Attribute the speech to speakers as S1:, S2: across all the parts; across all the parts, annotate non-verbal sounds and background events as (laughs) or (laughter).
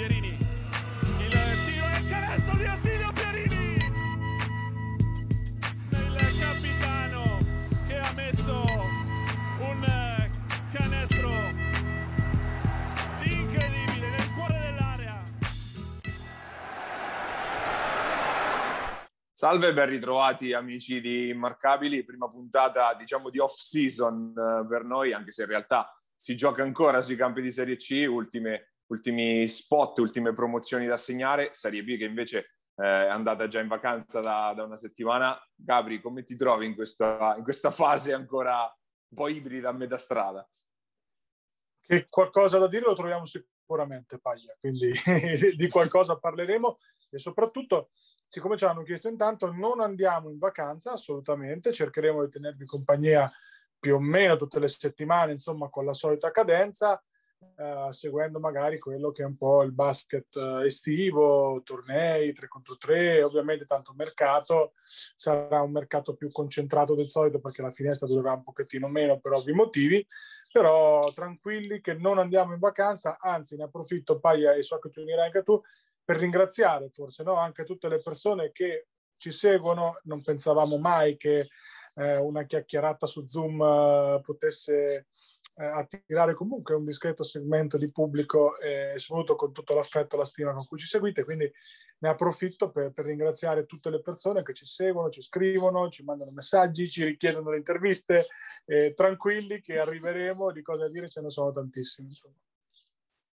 S1: Pierini. Il tiro e il canestro di Attilio Pierini. Il capitano che ha messo un canestro incredibile nel cuore dell'area.
S2: Salve e ben ritrovati amici di Immarcabili, prima puntata diciamo di off season eh, per noi, anche se in realtà si gioca ancora sui campi di Serie C, ultime, ultimi spot, ultime promozioni da segnare, Serie B che invece eh, è andata già in vacanza da, da, una settimana. Gabri, come ti trovi in questa, in questa fase ancora un po' ibrida a metà strada?
S3: Che qualcosa da dire lo troviamo sicuramente, Paglia, quindi (laughs) di qualcosa parleremo e soprattutto siccome ci hanno chiesto intanto, non andiamo in vacanza assolutamente, cercheremo di tenervi compagnia più o meno tutte le settimane, insomma, con la solita cadenza, eh, seguendo magari quello che è un po' il basket eh, estivo, tornei 3 contro 3, ovviamente tanto mercato, sarà un mercato più concentrato del solito perché la finestra durerà un pochettino meno per ovvi motivi, però tranquilli che non andiamo in vacanza, anzi ne approfitto Paia e so che ti unirai anche tu per ringraziare forse no? anche tutte le persone che ci seguono. Non pensavamo mai che eh, una chiacchierata su Zoom eh, potesse eh, attirare comunque un discreto segmento di pubblico e soprattutto con tutto l'affetto e la stima con cui ci seguite. Quindi ne approfitto per, per, ringraziare tutte le persone che ci seguono, ci scrivono, ci mandano messaggi, ci richiedono le interviste. tranquilli che arriveremo, di cose da dire ce ne sono tantissime.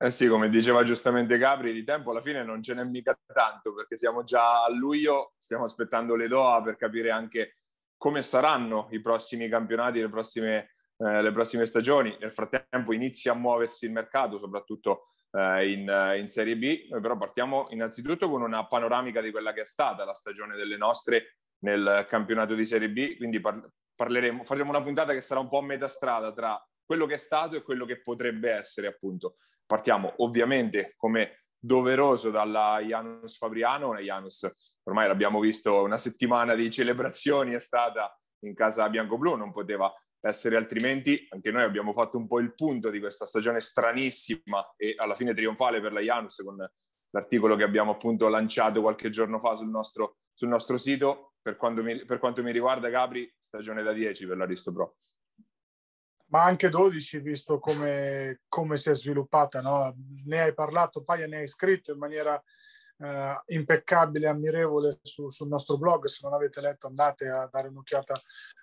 S2: Eh sì, come diceva giustamente Gabri, di tempo alla fine non ce n'è mica tanto perché siamo già a luglio, stiamo aspettando le DOA per capire anche come saranno i prossimi campionati, le prossime, eh, le prossime stagioni. Nel frattempo inizia a muoversi il mercato, soprattutto eh, in, in, Serie B. Noi però partiamo innanzitutto con una panoramica di quella che è stata la stagione delle nostre nel campionato di Serie B, quindi par- parleremo, faremo una puntata che sarà un po' a metà strada tra quello che è stato e quello che potrebbe essere, appunto. Partiamo ovviamente come doveroso dalla Janus Fabriano, Janus ormai l'abbiamo visto una settimana di celebrazioni è stata in casa bianco-blu, non poteva essere altrimenti, anche noi abbiamo fatto un po' il punto di questa stagione stranissima e alla fine trionfale per la Janus con l'articolo che abbiamo appunto lanciato qualche giorno fa sul nostro, sul nostro sito. Per, mi, per quanto mi riguarda, Gabri, stagione da 10 per l'Aristo Pro
S3: ma anche 12 visto come, come si è sviluppata. No? Ne hai parlato, Paia ne hai scritto in maniera eh, impeccabile, ammirevole su, sul nostro blog. Se non avete letto andate a dare un'occhiata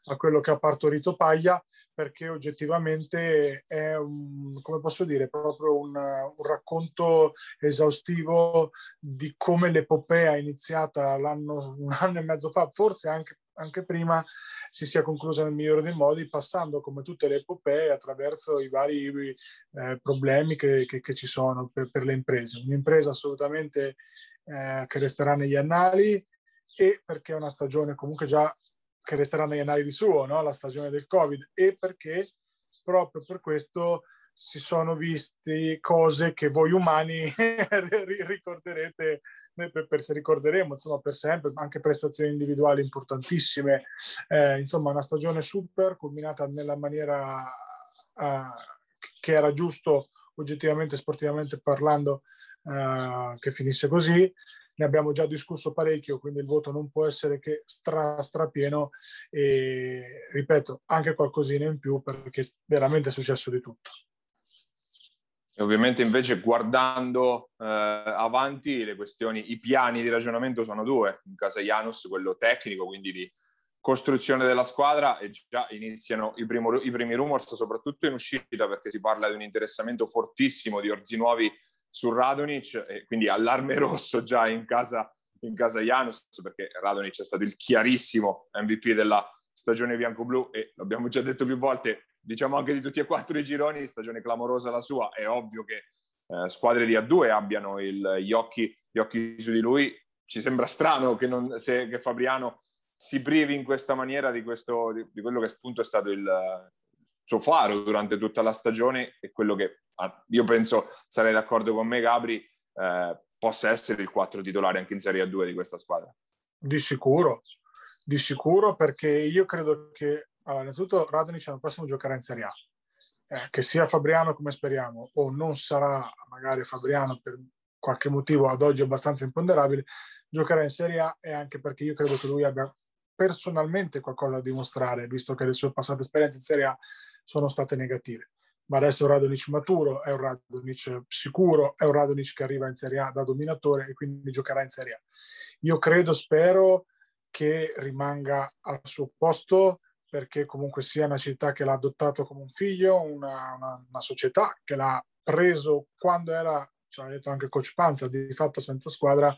S3: a quello che ha partorito Paia perché oggettivamente è un, come posso dire, proprio un, un racconto esaustivo di come l'epopea iniziata l'anno, un anno e mezzo fa, forse anche, anche prima, si sia conclusa nel migliore dei modi, passando come tutte le epopee attraverso i vari eh, problemi che, che, che, ci sono per, per, le imprese. Un'impresa assolutamente eh, che resterà negli annali e perché è una stagione comunque già che resterà negli annali di suo, no? la stagione del Covid, e perché proprio per questo si sono visti cose che voi umani (laughs) ricorderete, per, per, se ricorderemo, insomma, per sempre, anche prestazioni individuali importantissime. Eh, insomma, una stagione super, culminata nella maniera uh, che era giusto oggettivamente, sportivamente parlando, uh, che finisse così. Ne abbiamo già discusso parecchio, quindi il voto non può essere che stra, strapieno e, ripeto, anche qualcosina in più perché veramente è successo di tutto.
S2: E ovviamente invece guardando eh, avanti le questioni, i piani di ragionamento sono due, in casa Janus quello tecnico, quindi di costruzione della squadra e già iniziano i, primo, i primi rumors, soprattutto in uscita perché si parla di un interessamento fortissimo di Orzi Nuovi su Radonic e quindi allarme (laughs) rosso già in casa, in casa Janus perché Radonic è stato il chiarissimo MVP della stagione bianco-blu e l'abbiamo già detto più volte, diciamo anche di tutti e quattro i gironi, stagione clamorosa la sua, è ovvio che eh, squadre di A2 abbiano il, gli, occhi, gli, occhi, su di lui. Ci sembra strano che, non, se, che Fabriano si privi in questa maniera di, questo, di, di quello che appunto è stato il suo faro durante tutta la stagione e quello che ah, io penso, sarei d'accordo con me Gabri, eh, possa essere il 4 titolare anche in Serie A2 di questa squadra.
S3: Di sicuro, di sicuro perché io credo che allora, innanzitutto Radonic l'anno prossimo giocherà in Serie A. Eh, che sia Fabriano come speriamo o non sarà magari Fabriano per qualche motivo ad oggi abbastanza imponderabile, giocherà in Serie A e anche perché io credo che lui abbia personalmente qualcosa da dimostrare, visto che le sue passate esperienze in Serie A sono state negative. Ma adesso è un Radonic maturo, è un Radonic sicuro, è un Radonic che arriva in Serie A da dominatore e quindi giocherà in Serie A. Io credo, spero che rimanga al suo posto perché comunque sia una città che l'ha adottato come un figlio, una, una, una società che l'ha preso quando era, ci ha detto anche Coach Panza, di fatto senza squadra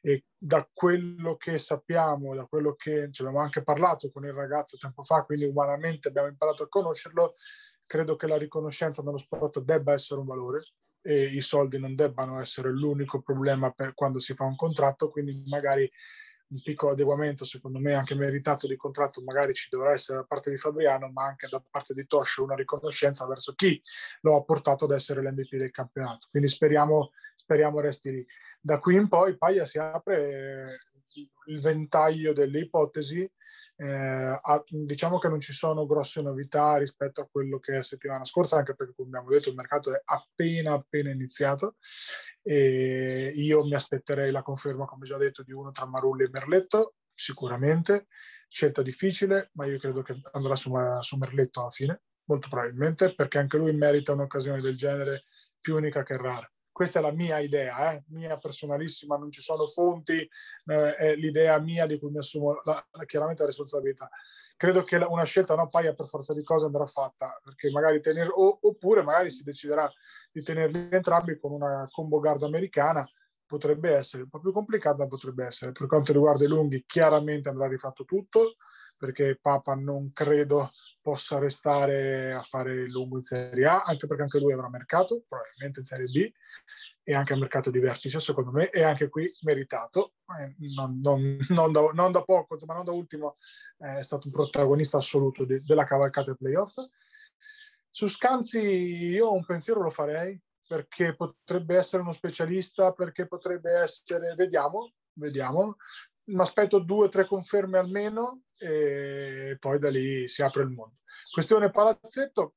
S3: e da quello che sappiamo, da quello che ci abbiamo anche parlato con il ragazzo tempo fa, quindi umanamente abbiamo imparato a conoscerlo, credo che la riconoscenza nello sport debba essere un valore e i soldi non debbano essere l'unico problema per quando si fa un contratto, quindi magari un piccolo adeguamento, secondo me anche meritato di contratto, magari ci dovrà essere da parte di Fabriano, ma anche da parte di Toscio una riconoscenza verso chi lo ha portato ad essere l'MVP del campionato. Quindi speriamo, speriamo resti lì. Da qui in poi Paglia si apre il ventaglio delle ipotesi. Eh, diciamo che non ci sono grosse novità rispetto a quello che è settimana scorsa, anche perché, come abbiamo detto, il mercato è appena appena iniziato e io mi aspetterei la conferma, come già detto, di uno tra Marulli e Merletto, sicuramente. Scelta difficile, ma io credo che andrà su, su Merletto alla fine, molto probabilmente, perché anche lui merita un'occasione del genere più unica che rara. Questa è la mia idea, eh? mia personalissima, non ci sono fonti, eh, è l'idea mia di cui mi assumo la, chiaramente la responsabilità. Credo che una scelta non paia per forza di cose andrà fatta, perché magari tenere, o, oppure magari si deciderà di tenerli entrambi con una combo guard americana potrebbe essere un po' più complicata, potrebbe essere. Per quanto riguarda i lunghi, chiaramente andrà rifatto tutto, perché Papa non credo possa restare a fare lungo in Serie A, anche perché anche lui avrà mercato, probabilmente in Serie B, e anche un mercato di vertice, secondo me, e anche qui meritato. Eh, non, non, non, da, non, da, poco, insomma, non da ultimo, eh, è stato un protagonista assoluto di, della cavalcata playoff. Su Scanzi io un pensiero lo farei perché potrebbe essere uno specialista, perché potrebbe essere, vediamo, vediamo, mi aspetto due o tre conferme almeno e poi da lì si apre il mondo. Questione palazzetto,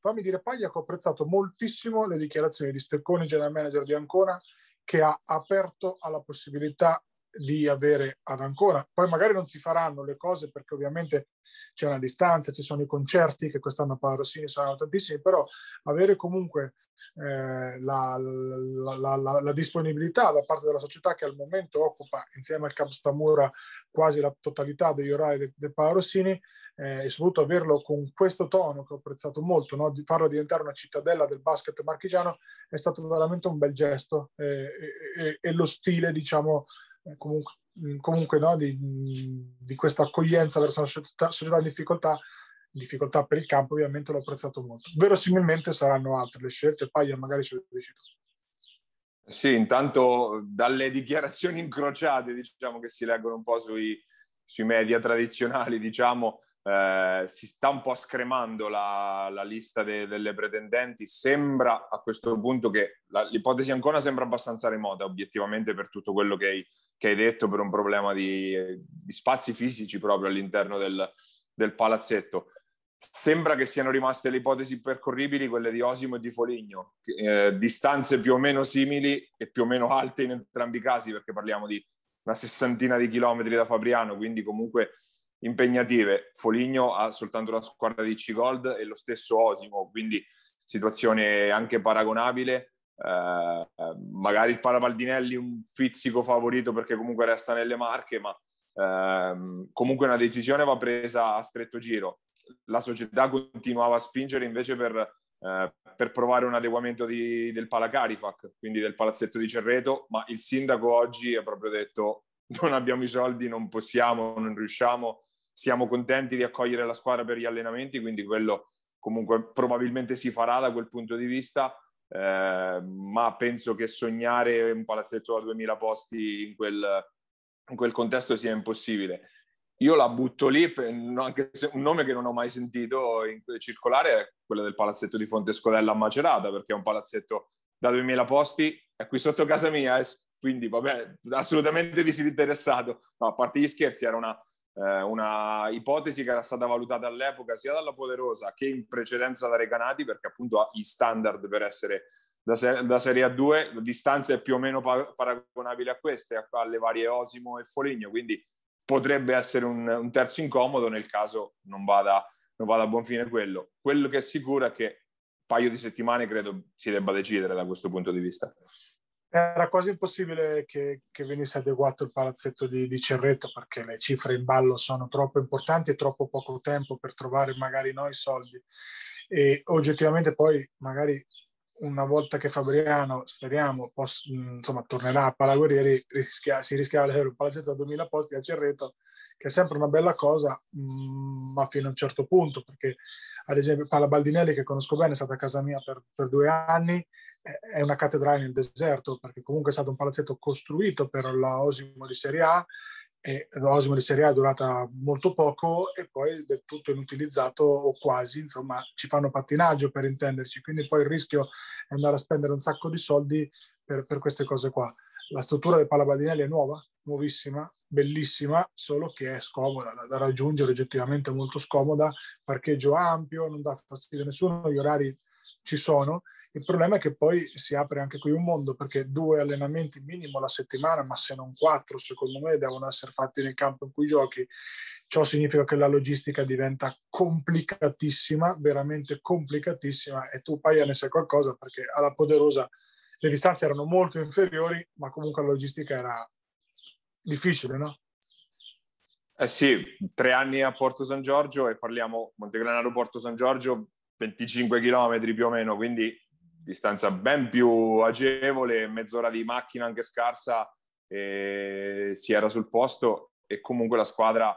S3: fammi dire Paglia che ho apprezzato moltissimo le dichiarazioni di Stecconi, general manager di Ancona, che ha aperto alla possibilità di avere ad Ancona. Poi magari non si faranno le cose perché ovviamente c'è una distanza, ci sono i concerti che quest'anno a Rossini saranno tantissimi, però avere comunque eh, la, la, la, la, disponibilità da parte della società che al momento occupa insieme al Camp Stamura quasi la totalità degli orari del de Rossini eh, e soprattutto averlo con questo tono che ho apprezzato molto, no? di farlo diventare una cittadella del basket marchigiano è stato veramente un bel gesto eh, e, e, lo stile diciamo comunque, mm, comunque no, di, di, questa accoglienza verso una società, società in difficoltà, difficoltà per il campo, ovviamente l'ho apprezzato molto. Verosimilmente saranno altre le scelte, Paglia magari ci deciso.
S2: Sì, intanto dalle dichiarazioni incrociate, diciamo che si leggono un po' sui, sui media tradizionali, diciamo, eh, si sta un po' scremando la, la lista de, delle pretendenti. Sembra a questo punto che la, l'ipotesi ancora sembra abbastanza remota, obiettivamente, per tutto quello che hai, che hai detto, per un problema di, di, spazi fisici proprio all'interno del, del palazzetto. Sembra che siano rimaste le ipotesi percorribili, quelle di Osimo e di Foligno, eh, distanze più o meno simili e più o meno alte in entrambi i casi, perché parliamo di una sessantina di chilometri da Fabriano, quindi comunque impegnative. Foligno ha soltanto la squadra di C-Gold e lo stesso Osimo, quindi situazione anche paragonabile. Eh, magari il Parapaldinelli un fizzico favorito perché comunque resta nelle marche, ma ehm, comunque una decisione va presa a stretto giro. La società continuava a spingere invece per, eh, per provare un adeguamento di, del Palacarifac, quindi del palazzetto di Cerreto, ma il sindaco oggi ha proprio detto non abbiamo i soldi, non possiamo, non riusciamo, siamo contenti di accogliere la squadra per gli allenamenti, quindi quello comunque probabilmente si farà da quel punto di vista, eh, ma penso che sognare un palazzetto da 2000 posti in quel, in quel contesto sia impossibile. Io la butto lì, anche se un nome che non ho mai sentito in, circolare è quello del palazzetto di Fonte Scodella a Macerata, perché è un palazzetto da 2000 posti, è qui sotto casa mia, quindi vabbè, assolutamente disinteressato. No, a parte gli scherzi, era una, eh, una ipotesi che era stata valutata all'epoca sia dalla Poderosa che in precedenza da Recanati, perché appunto ha i standard per essere da, ser- da Serie A2, distanze più o meno pa- paragonabili a queste, alle varie Osimo e Foligno, quindi potrebbe essere un, un terzo incomodo nel caso non vada, non vada, a buon fine quello. Quello che è sicuro è che un paio di settimane credo si debba decidere da questo punto di vista.
S3: Era quasi impossibile che, che venisse adeguato il palazzetto di, di, Cerreto perché le cifre in ballo sono troppo importanti e troppo poco tempo per trovare magari noi soldi. E oggettivamente poi magari una volta che Fabriano, speriamo, poss- insomma, tornerà a Palaguerrieri, rischia, si rischiava di avere un palazzetto da 2000 posti a Cerreto, che è sempre una bella cosa, mh, mm, ma fino a un certo punto, perché ad esempio Pala Baldinelli, che conosco bene, è stata a casa mia per, per due anni, è una cattedrale nel deserto, perché comunque è stato un palazzetto costruito per la Osimo di Serie A, e l'Osimo di Serie A è durata molto poco e poi del tutto inutilizzato o quasi, insomma ci fanno pattinaggio per intenderci, quindi poi il rischio è andare a spendere un sacco di soldi per, per queste cose qua. La struttura del Palabadinelli è nuova, nuovissima, bellissima, solo che è scomoda da, da raggiungere, oggettivamente molto scomoda, parcheggio ampio, non dà fastidio a nessuno, gli orari ci sono. Il problema è che poi si apre anche qui un mondo perché due allenamenti minimo la settimana, ma se non quattro, secondo me, devono essere fatti nel campo in cui giochi. Ciò significa che la logistica diventa complicatissima, veramente complicatissima, e tu poi ne sai qualcosa perché alla Poderosa le distanze erano molto inferiori, ma comunque la logistica era difficile, no?
S2: Eh sì, tre anni a Porto San Giorgio e parliamo Montegranaro Porto San Giorgio, 25 km più o meno, quindi distanza ben più agevole, mezz'ora di macchina anche scarsa, e si era sul posto e comunque la squadra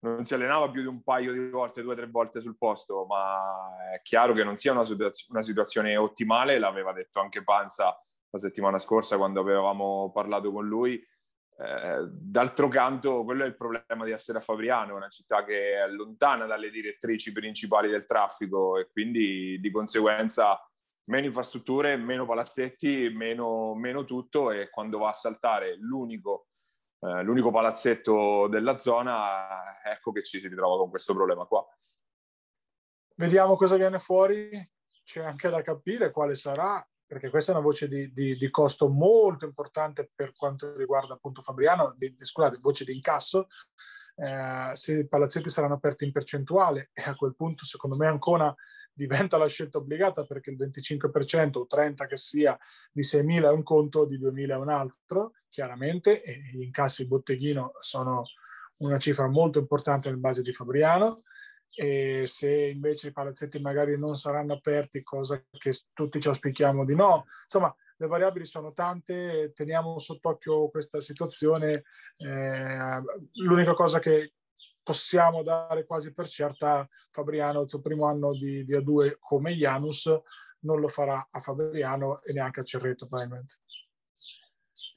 S2: non si allenava più di un paio di volte, due o tre volte sul posto, ma è chiaro che non sia una, situazio- una situazione ottimale, l'aveva detto anche Panza la settimana scorsa quando avevamo parlato con lui, eh, d'altro canto, quello è il problema di essere a Fabriano, una città che è lontana dalle direttrici principali del traffico e quindi di conseguenza meno infrastrutture, meno palazzetti, meno, meno tutto e quando va a saltare l'unico, eh, l'unico palazzetto della zona, ecco che ci si ritrova con questo problema qua.
S3: Vediamo cosa viene fuori, c'è anche da capire quale sarà perché questa è una voce di, di, di, costo molto importante per quanto riguarda appunto Fabriano, di, scusate, voce di incasso, eh, se i palazzetti saranno aperti in percentuale e a quel punto secondo me Ancona diventa la scelta obbligata perché il 25% o 30% che sia di 6.000 è un conto, di 2.000 è un altro, chiaramente, e gli incassi botteghino sono una cifra molto importante nel budget di Fabriano e se invece i palazzetti magari non saranno aperti, cosa che tutti ci auspichiamo di no. Insomma, le variabili sono tante, teniamo sott'occhio questa situazione. Eh, l'unica cosa che possiamo dare quasi per certa, Fabriano il suo primo anno di, di A2 come Janus non lo farà a Fabriano e neanche a Cerreto probabilmente.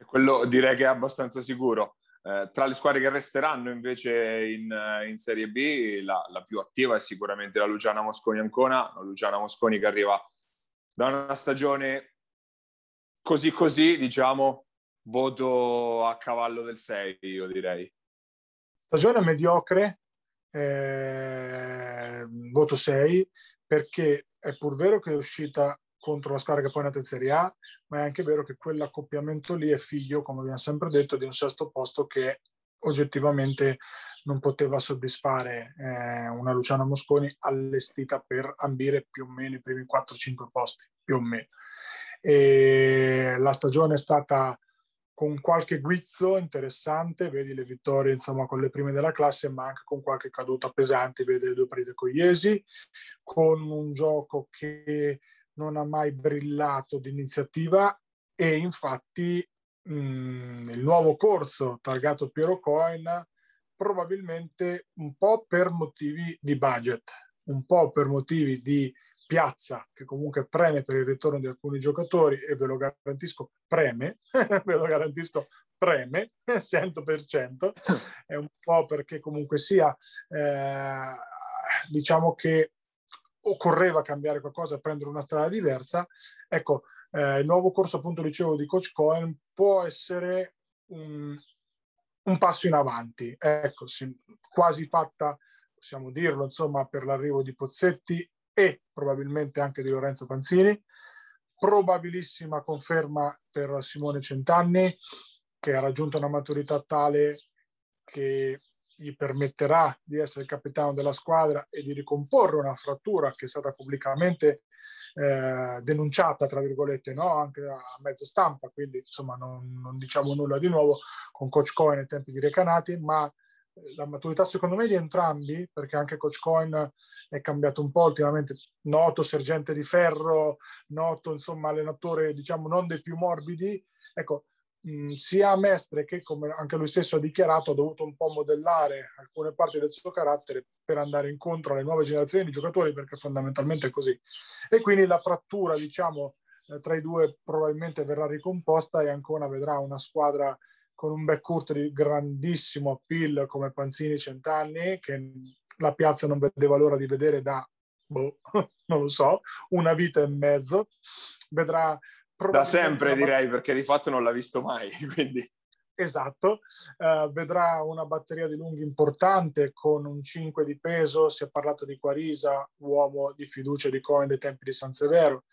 S2: Quello direi che è abbastanza sicuro. Eh, tra le squadre che resteranno invece in, in Serie B, la, la, più attiva è sicuramente la Luciana Mosconi Ancona, la Luciana Mosconi che arriva da una stagione così così, diciamo, voto a cavallo del 6, io direi.
S3: Stagione mediocre, eh, voto 6, perché è pur vero che è uscita contro la squadra che poi è nata in Serie A, ma è anche vero che quell'accoppiamento lì è figlio, come abbiamo sempre detto, di un sesto posto che oggettivamente non poteva soddisfare eh, una Luciana Mosconi allestita per ambire più o meno i primi 4-5 posti, più o meno. E la stagione è stata con qualche guizzo interessante, vedi le vittorie insomma con le prime della classe, ma anche con qualche caduta pesante, vedi le due partite con Iesi, con un gioco che non ha mai brillato di iniziativa e infatti mh, mm, il nuovo corso targato Piero Coin probabilmente un po' per motivi di budget, un po' per motivi di piazza che comunque preme per il ritorno di alcuni giocatori e ve lo garantisco preme, (laughs) ve lo garantisco preme (laughs) 100%, (laughs) è un po' perché comunque sia eh, diciamo che occorreva cambiare qualcosa, prendere una strada diversa. Ecco, eh, il nuovo corso, appunto, dicevo, di Coach Cohen può essere un, un passo in avanti. Ecco, si, quasi fatta, possiamo dirlo, insomma, per l'arrivo di Pozzetti e probabilmente anche di Lorenzo Panzini. probabilissima conferma per Simone Centanni, che ha raggiunto una maturità tale che gli permetterà di essere capitano della squadra e di ricomporre una frattura che è stata pubblicamente eh, denunciata, tra virgolette, no? anche a mezzo stampa, quindi insomma non, non, diciamo nulla di nuovo con Coach Cohen ai tempi di Recanati, ma eh, la maturità secondo me di entrambi, perché anche Coach Cohen è cambiato un po' ultimamente, noto sergente di ferro, noto insomma allenatore diciamo non dei più morbidi, ecco mh, sia Mestre che come anche lui stesso ha dichiarato ha dovuto un po' modellare alcune parti del suo carattere per andare incontro alle nuove generazioni di giocatori perché fondamentalmente è così. E quindi la frattura diciamo eh, tra i due probabilmente verrà ricomposta e ancora vedrà una squadra con un backcourt di grandissimo appeal come Panzini Centanni che la piazza non vedeva l'ora di vedere da boh, (laughs) non lo so, una vita e mezzo. Vedrà
S2: da sempre direi, perché di fatto non l'ha visto mai. (laughs) Quindi.
S3: Esatto, uh, vedrà una batteria di lunghi importante con un 5 di peso, si è parlato di Quarisa, uomo di fiducia di Cohen dei tempi di San Severo.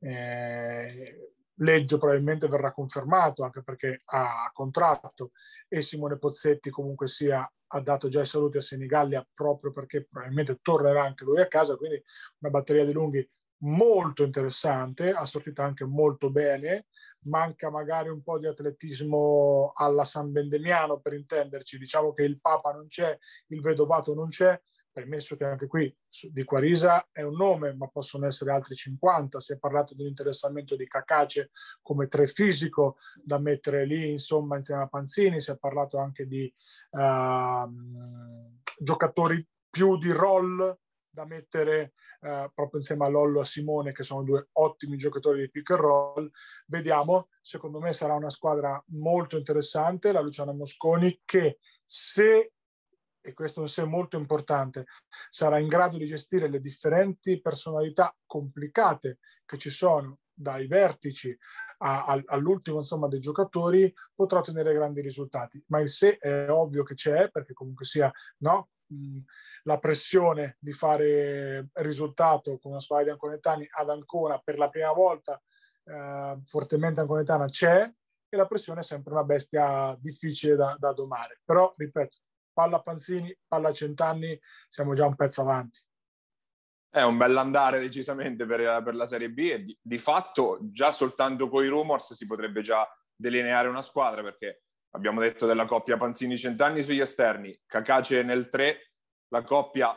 S3: Eh, Leggio probabilmente verrà confermato anche perché ha contratto e Simone Pozzetti comunque sia ha dato già i saluti a Senigallia proprio perché probabilmente tornerà anche lui a casa, quindi una batteria di lunghi molto interessante, assortita anche molto bene, manca magari un po' di atletismo alla San Bendemiano per intenderci, diciamo che il Papa non c'è, il Vedovato non c'è, permesso che anche qui di Quarisa è un nome, ma possono essere altri 50. Si è parlato dell'interessamento di Cacace come tre fisico da mettere lì, insomma, insieme a Panzini. Si è parlato anche di uh, giocatori più di roll da mettere eh, proprio insieme a Lollo e a Simone, che sono due ottimi giocatori di pick and roll. Vediamo, secondo me sarà una squadra molto interessante, la Luciana Mosconi, che se, e questo è un se molto importante, sarà in grado di gestire le differenti personalità complicate che ci sono dai vertici a, a, all'ultimo insomma dei giocatori potrà ottenere grandi risultati ma il se è ovvio che c'è perché comunque sia no la pressione di fare risultato con una squadra di Anconetani ad Ancona per la prima volta eh, fortemente anconetana c'è e la pressione è sempre una bestia difficile da, da domare. Però, ripeto, palla Panzini, palla Centanni, siamo già un pezzo avanti.
S2: È un bell'andare decisamente per, per la Serie B e di, di, fatto già soltanto con i rumors si potrebbe già delineare una squadra perché abbiamo detto della coppia Panzini-Centanni sugli esterni, Cacace nel 3, la coppia,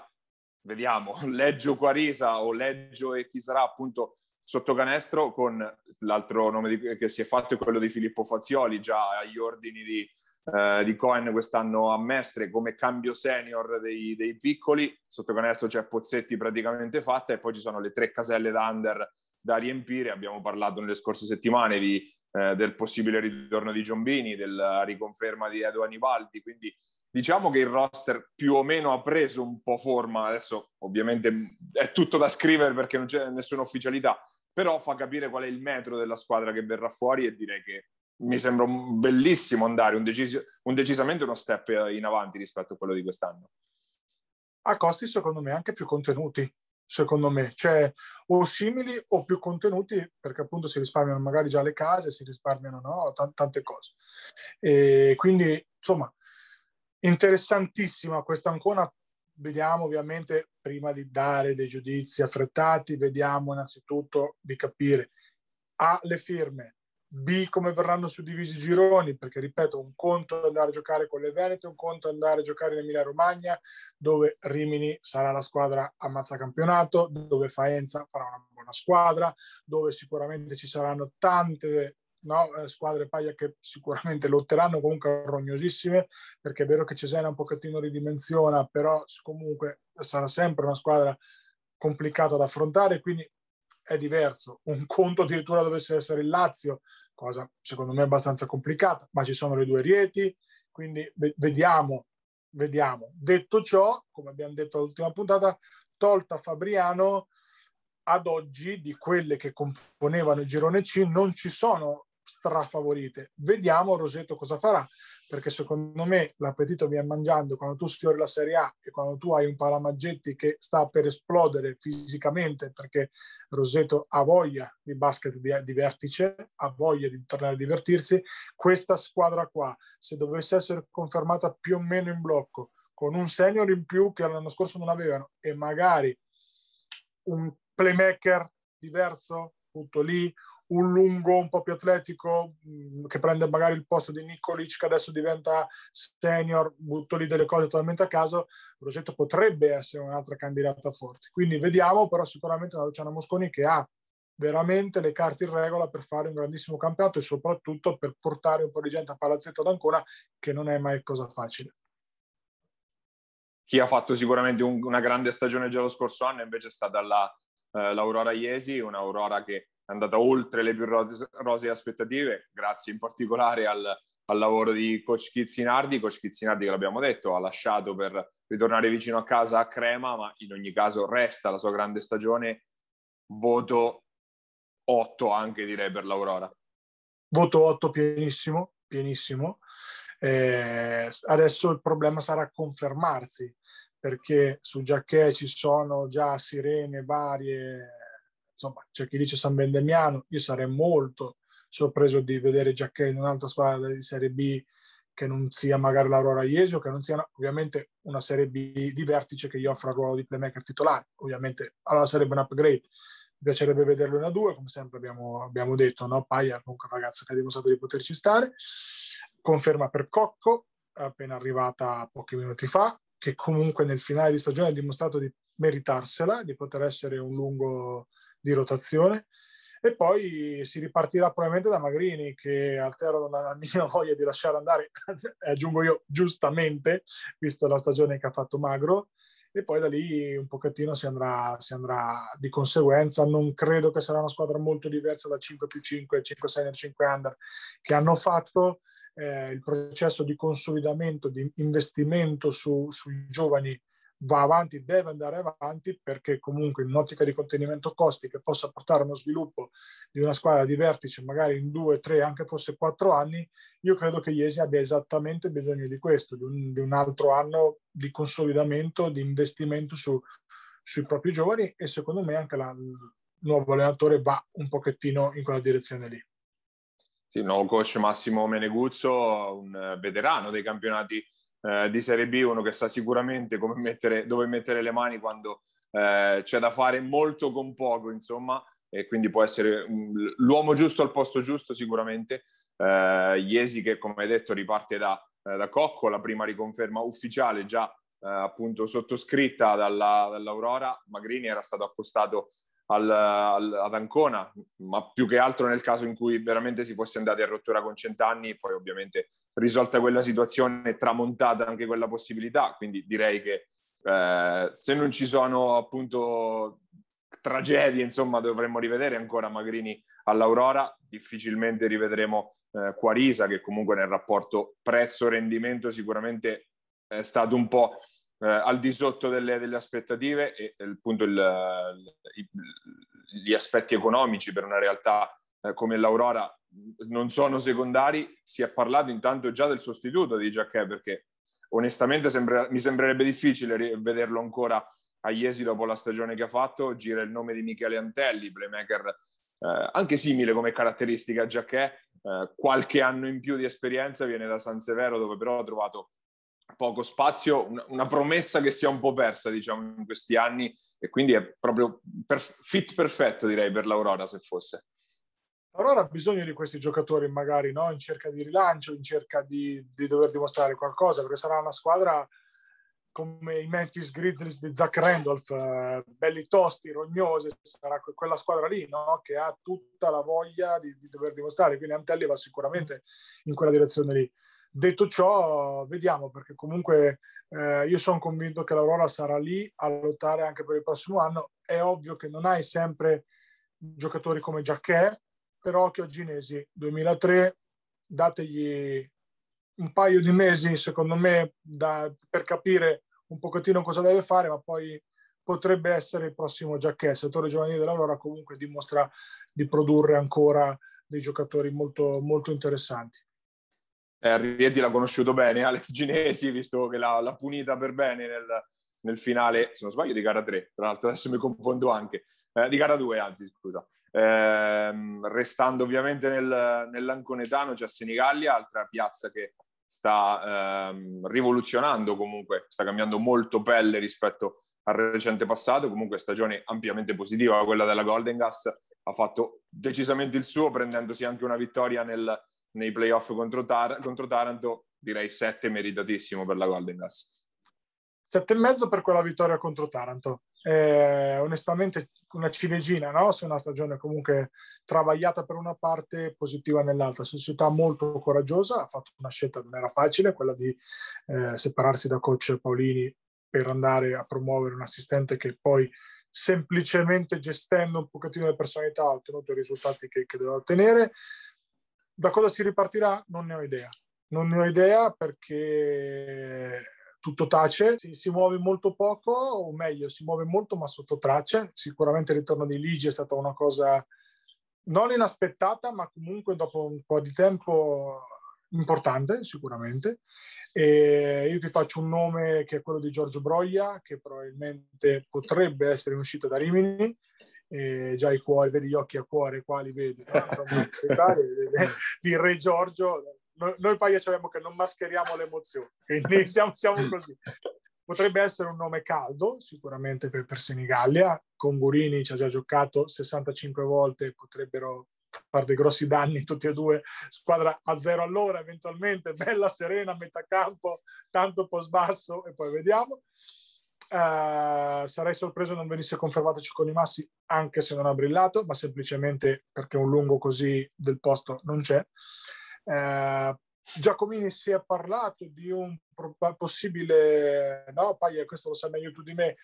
S2: vediamo, (laughs) Leggio Quarisa o Leggio e chi sarà appunto sotto canestro con l'altro nome di, che si è fatto è quello di Filippo Fazioli, già agli ordini di, eh, di Cohen quest'anno a Mestre come cambio senior dei, dei piccoli, sotto canestro c'è Pozzetti praticamente fatta e poi ci sono le tre caselle da under da riempire, abbiamo parlato nelle scorse settimane di eh, del possibile ritorno di Giombini, della riconferma di Edo Anibaldi, quindi diciamo che il roster più o meno ha preso un po' forma, adesso ovviamente è tutto da scrivere perché non c'è nessuna ufficialità, però fa capire qual è il metro della squadra che verrà fuori e direi che mi sembra bellissimo andare, un, decis- un decisamente uno step in avanti rispetto a quello di quest'anno.
S3: A costi secondo me anche più contenuti, secondo me, cioè o simili o più contenuti, perché appunto si risparmiano magari già le case, si risparmiano no? T- tante cose. E quindi, insomma, interessantissima questa ancora. Vediamo ovviamente, prima di dare dei giudizi affrettati, vediamo innanzitutto di capire A, le firme, B come verranno suddivisi i gironi, perché ripeto, un conto è andare a giocare con le Venete, un conto è andare a giocare in Emilia Romagna, dove Rimini sarà la squadra ammazza campionato, dove Faenza farà una buona squadra, dove sicuramente ci saranno tante no, eh, squadre paia che sicuramente lotteranno comunque rognosissime, perché è vero che Cesena un pochettino ridimensiona, però comunque sarà sempre una squadra complicata da affrontare, quindi è diverso. Un conto addirittura dovesse essere il Lazio, cosa secondo me abbastanza complicata, ma ci sono le due Rieti, quindi vediamo, vediamo. Detto ciò, come abbiamo detto all'ultima puntata, tolta Fabriano, ad oggi di quelle che componevano il girone C non ci sono strafavorite. Vediamo Roseto cosa farà, perché secondo me l'appetito viene mangiando quando tu sfiori la Serie A e quando tu hai un Palamaggetti che sta per esplodere fisicamente perché Roseto ha voglia di basket di, di vertice, ha voglia di tornare a divertirsi, questa squadra qua, se dovesse essere confermata più o meno in blocco, con un senior in più che l'anno scorso non avevano e magari un playmaker diverso, tutto lì, un lungo un po' più atletico mm, che prende magari il posto di Nikolic che adesso diventa senior, butto lì delle cose totalmente a caso, Rosetto potrebbe essere un'altra candidata forte. Quindi vediamo, però sicuramente una Luciana Mosconi che ha veramente le carte in regola per fare un grandissimo campionato e soprattutto per portare un po' di gente a Palazzetto d'Ancona che non è mai cosa facile.
S2: Chi ha fatto sicuramente un, una grande stagione già lo scorso anno invece è stata eh, l'Aurora Iesi, un'Aurora che è andata oltre le più rosee aspettative, grazie in particolare al, al lavoro di coach Chizzinardi. Coach Chizzinardi, che l'abbiamo detto, ha lasciato per ritornare vicino a casa a Crema, ma in ogni caso resta la sua grande stagione. Voto 8 anche direi per l'Aurora.
S3: Voto 8 pienissimo, pienissimo. Eh, adesso il problema sarà confermarsi perché su Giacchè ci sono già sirene varie insomma, c'è chi dice San Bendemiano, io sarei molto sorpreso di vedere Giacchè in un'altra squadra di Serie B che non sia magari l'Aurora Iesio, che non sia ovviamente una Serie B di vertice che gli offra il ruolo di playmaker titolare. Ovviamente allora sarebbe un upgrade. Mi piacerebbe vederlo in A2, come sempre abbiamo, abbiamo detto, no? Paia comunque un ragazzo che ha dimostrato di poterci stare. Conferma per Cocco, appena arrivata pochi minuti fa, che comunque nel finale di stagione ha dimostrato di meritarsela, di poter essere un lungo di rotazione e poi si ripartirà probabilmente da Magrini che Altero non ha la minima (laughs) voglia di lasciare andare, (laughs) aggiungo io giustamente, visto la stagione che ha fatto Magro, e poi da lì un pochettino si andrà, si andrà di conseguenza. Non credo che sarà una squadra molto diversa da 5 più 5, 5 6 5 under che hanno fatto. Eh, il processo di consolidamento, di investimento su, sui giovani va avanti, deve andare avanti perché comunque in un'ottica di contenimento costi che possa portare a uno sviluppo di una squadra di vertice magari in due, tre, anche forse quattro anni, io credo che Iesi abbia esattamente bisogno di questo, di un, di un altro anno di consolidamento, di investimento su, sui propri giovani e secondo me anche la, il nuovo allenatore va un pochettino in quella direzione lì.
S2: Sì, il nuovo coach Massimo Meneguzzo, un veterano dei campionati eh, di Serie B, uno che sa sicuramente come mettere, dove mettere le mani quando eh, c'è da fare molto con poco, insomma, e quindi può essere l'uomo giusto al posto giusto sicuramente. Eh, Iesi che, come hai detto, riparte da, eh, da Cocco, la prima riconferma ufficiale già eh, appunto sottoscritta dalla, dall'Aurora. Magrini era stato accostato al, al, ad Ancona, ma più che altro nel caso in cui veramente si fosse andati a rottura con cent'anni, poi ovviamente risolta quella situazione, tramontata anche quella possibilità, quindi direi che eh, se non ci sono appunto tragedie, insomma, dovremmo rivedere ancora Magrini all'Aurora, difficilmente rivedremo eh, Quarisa, che comunque nel rapporto prezzo-rendimento sicuramente è stato un po' eh, al di sotto delle, delle aspettative e appunto il, il, gli aspetti economici per una realtà eh, come l'Aurora non sono secondari. Si è parlato intanto già del sostituto di Giacchè perché onestamente sembra, mi sembrerebbe difficile vederlo ancora a Iesi dopo la stagione che ha fatto. Gira il nome di Michele Antelli, playmaker eh, anche simile come caratteristica a Giacchè, eh, qualche anno in più di esperienza, viene da San Severo dove però ha trovato poco spazio, una, una, promessa che si è un po' persa, diciamo, in questi anni e quindi è proprio per, fit perfetto, direi, per l'Aurora se fosse.
S3: L'Aurora ha bisogno di questi giocatori magari no? in cerca di rilancio, in cerca di, di, dover dimostrare qualcosa, perché sarà una squadra come i Memphis Grizzlies di Zach Randolph, eh, belli tosti, rognosi, sarà quella squadra lì no? che ha tutta la voglia di, di dover dimostrare, quindi Antelli va sicuramente in quella direzione lì. Detto ciò, vediamo perché comunque eh, io sono convinto che l'Aurora sarà lì a lottare anche per il prossimo anno. È ovvio che non hai sempre giocatori come Giacchè, però occhio a Ginesi, 2003, dategli un paio di mesi, secondo me, da, per capire un pochettino cosa deve fare, ma poi potrebbe essere il prossimo Giacchè. Il settore giovanile dell'Aurora comunque dimostra di produrre ancora dei giocatori molto, molto interessanti.
S2: Eh, Rieti l'ha conosciuto bene, Alex Ginesi, visto che l'ha, l'ha punita per bene nel, nel, finale, se non sbaglio, di gara 3. Tra l'altro adesso mi confondo anche. Eh, di gara 2, anzi, scusa. Eh, restando ovviamente nel, nell'Anconetano c'è Senigallia, altra piazza che sta ehm, rivoluzionando comunque, sta cambiando molto pelle rispetto al recente passato, comunque stagione ampiamente positiva quella della Golden Gas, ha fatto decisamente il suo prendendosi anche una vittoria nel, nei playoff contro, Tar- contro Taranto, direi sette meritatissimo per la Golden Gas.
S3: Sette e mezzo per quella vittoria contro Taranto. Eh, onestamente una ciliegina no? su una stagione comunque travagliata per una parte, positiva nell'altra. Società molto coraggiosa, ha fatto una scelta, non era facile, quella di eh, separarsi da coach Paolini per andare a promuovere un assistente che poi semplicemente gestendo un pochettino le personalità ha ottenuto i risultati che, che doveva ottenere. Da cosa si ripartirà? Non ne ho idea. Non ne ho idea perché tutto tace, si, si, muove molto poco, o meglio, si muove molto ma sotto traccia. Sicuramente il ritorno di Ligi è stata una cosa non inaspettata, ma comunque dopo un po' di tempo importante, sicuramente. E io ti faccio un nome che è quello di Giorgio Broglia, che probabilmente potrebbe essere uscito da Rimini. E già i cuori, vedi gli occhi a cuore qua li vedi, no? Insomma, (laughs) di Re Giorgio noi, poi abbiamo che non mascheriamo le emozioni, quindi (laughs) siamo, siamo così. Potrebbe essere un nome caldo, sicuramente per, per Senigallia. Con Gurini ci ha già giocato 65 volte, potrebbero fare dei grossi danni tutti e due. Squadra a zero all'ora, eventualmente, (laughs) bella, serena, metà campo, tanto post basso e poi vediamo. Uh, sarei sorpreso non venisse confermato Cicconi Massi, anche se non ha brillato, ma semplicemente perché un lungo così del posto non c'è. Eh, Giacomini si è parlato di un possibile, no, Paia, questo lo sai meglio tu di me,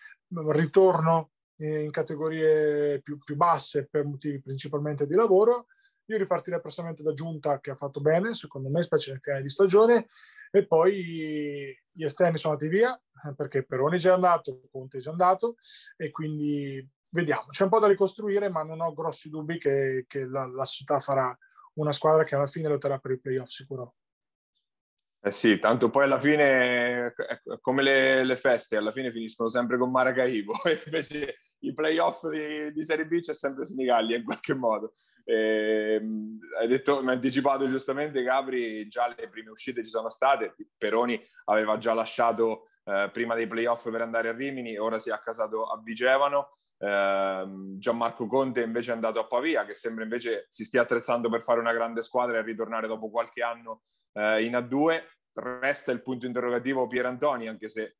S3: ritorno in categorie più, più basse per motivi principalmente di lavoro. Io ripartirei personalmente da Giunta che ha fatto bene, secondo me, specie nel finale di stagione, e poi gli esterni sono andati via perché Peroni è già andato, Conte è già andato e quindi vediamo. C'è un po' da ricostruire, ma non ho grossi dubbi che, che la, la società farà una squadra che alla fine lotterà per i playoff sicuro.
S2: Eh sì, tanto poi alla fine, ecco, come le, le, feste, alla fine finiscono sempre con Maracaibo, (laughs) invece i playoff di, di Serie B c'è sempre Senigallia in qualche modo. E, ehm, hai detto, mi ha anticipato giustamente Gabri, già le prime uscite ci sono state, Peroni aveva già lasciato eh, prima dei playoff per andare a Rimini, ora si è accasato a Vigevano, eh, Gianmarco Conte invece è andato a Pavia, che sembra invece si stia attrezzando per fare una grande squadra e ritornare dopo qualche anno eh, in A2. Resta il punto interrogativo Pier Antoni, anche se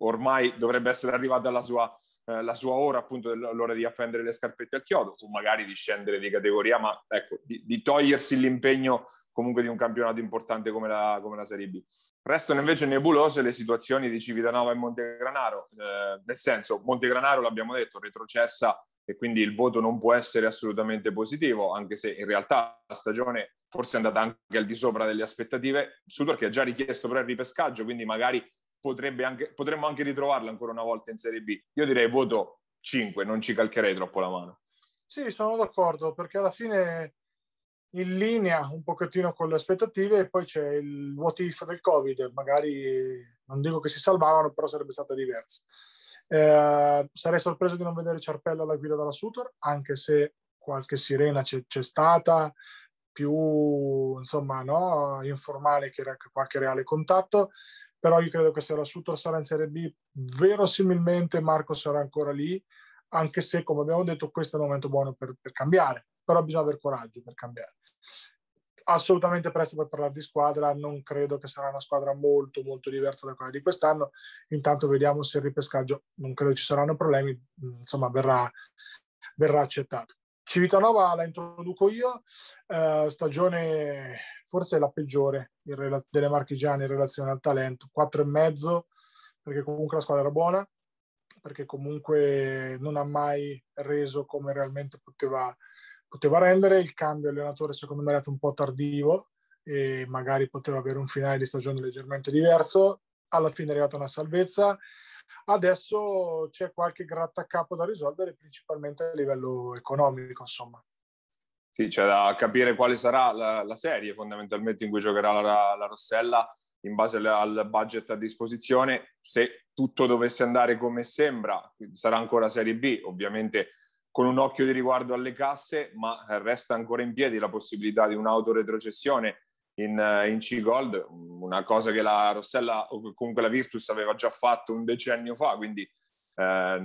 S2: ormai dovrebbe essere arrivata la sua, eh, la sua ora, appunto, l'ora di appendere le scarpette al chiodo, o magari di scendere di categoria, ma ecco, di, di togliersi l'impegno comunque di un campionato importante come la, come la Serie B. Restano invece nebulose le situazioni di Civitanova e Montegranaro, eh, nel senso Montegranaro l'abbiamo detto, retrocessa e quindi il voto non può essere assolutamente positivo, anche se in realtà la stagione forse è andata anche al di sopra delle aspettative, Sudor che ha già richiesto però il ripescaggio, quindi magari anche, potremmo anche ritrovarla ancora una volta in Serie B. Io direi voto 5, non ci calcherei troppo la mano.
S3: Sì, sono d'accordo, perché alla fine in linea un pochettino con le aspettative e poi c'è il what if del Covid, magari non dico che si salvavano, però sarebbe stata diversa. Eh, sarei sorpreso di non vedere Ciarpella alla guida dalla Sutor, anche se qualche sirena c'è, c'è stata, più insomma no, informale che qualche reale contatto, però io credo che se la Sutor sarà in Serie B, verosimilmente Marco sarà ancora lì, anche se come abbiamo detto questo è il momento buono per, per cambiare, però bisogna avere coraggio per cambiare assolutamente presto per parlare di squadra, non credo che sarà una squadra molto molto diversa da quella di quest'anno, intanto vediamo se il ripescaggio, non credo ci saranno problemi, insomma verrà, verrà accettato. Civitanova la introduco io, eh, stagione forse la peggiore rela- delle marchigiane in relazione al talento, quattro e mezzo, perché comunque la squadra era buona, perché comunque non ha mai reso come realmente poteva poteva rendere. Il cambio allenatore secondo me è stato un po' tardivo e magari poteva avere un finale di stagione leggermente diverso. Alla fine è arrivata una salvezza. Adesso c'è qualche grattacapo da risolvere, principalmente a livello economico, insomma.
S2: Sì, c'è da capire quale sarà la, la serie fondamentalmente in cui giocherà la, la Rossella in base al budget a disposizione. Se tutto dovesse andare come sembra, sarà ancora Serie B, ovviamente con un occhio di riguardo alle casse, ma resta ancora in piedi la possibilità di un'autoretrocessione in, in C-Gold, una cosa che la Rossella o comunque la Virtus aveva già fatto un decennio fa, quindi eh,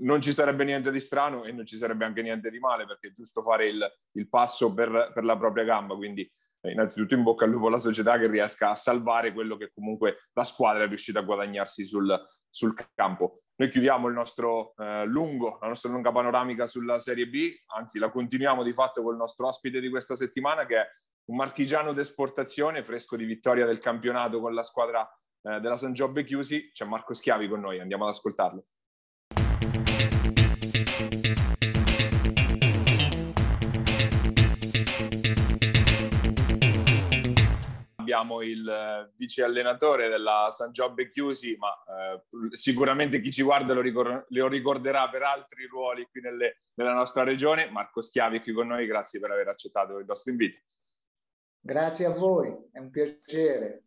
S2: non ci sarebbe niente di strano e non ci sarebbe anche niente di male perché è giusto fare il, il passo per, per la propria gamba, quindi eh, innanzitutto in bocca al lupo alla società che riesca a salvare quello che comunque la squadra è riuscita a guadagnarsi sul, sul campo. Noi chiudiamo il nostro eh, lungo, la nostra lunga panoramica sulla Serie B, anzi la continuiamo di fatto col nostro ospite di questa settimana che è un marchigiano d'esportazione, fresco di vittoria del campionato con la squadra eh, della San Giobbe Chiusi. C'è Marco Schiavi con noi, andiamo ad ascoltarlo. Abbiamo il eh, vice allenatore della San Giobbe Chiusi, ma eh, sicuramente chi ci guarda lo, ricor- lo, ricorderà per altri ruoli qui nelle, nella nostra regione. Marco Schiavi qui con noi, grazie per aver accettato il nostro invito.
S4: Grazie a voi, è un piacere.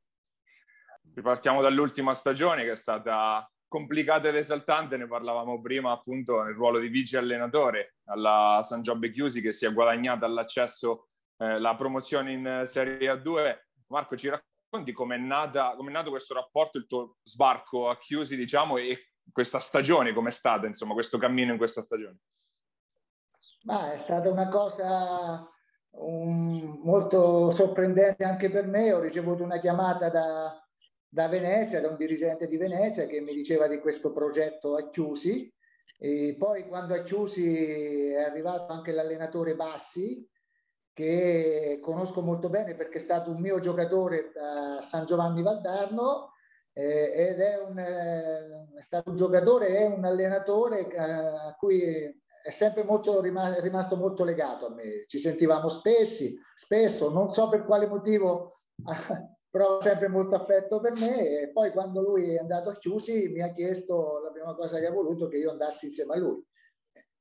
S2: Ripartiamo dall'ultima stagione che è stata complicata ed esaltante, ne parlavamo prima appunto nel ruolo di vice allenatore alla San Giobbe Chiusi che si è guadagnata l'accesso, eh, la promozione in Serie A2 Marco, ci racconti nata, com'è nato questo rapporto, il tuo sbarco a Chiusi, diciamo, e questa stagione, com'è stata, insomma, questo cammino in questa stagione?
S4: Ma è stata una cosa um, molto sorprendente anche per me. Ho ricevuto una chiamata da, da, Venezia, da un dirigente di Venezia che mi diceva di questo progetto a Chiusi. E poi quando a Chiusi è arrivato anche l'allenatore Bassi, che conosco molto bene perché è stato un mio giocatore a San Giovanni Valdarno eh, ed è, un, eh, è, stato un giocatore e un allenatore eh, a cui è sempre molto, rimasto, rimasto molto legato a me. Ci sentivamo spessi, spesso, non so per quale motivo, (laughs) prova sempre molto affetto per me e poi quando lui è andato a Chiusi mi ha chiesto la prima cosa che ha voluto che io andassi insieme a lui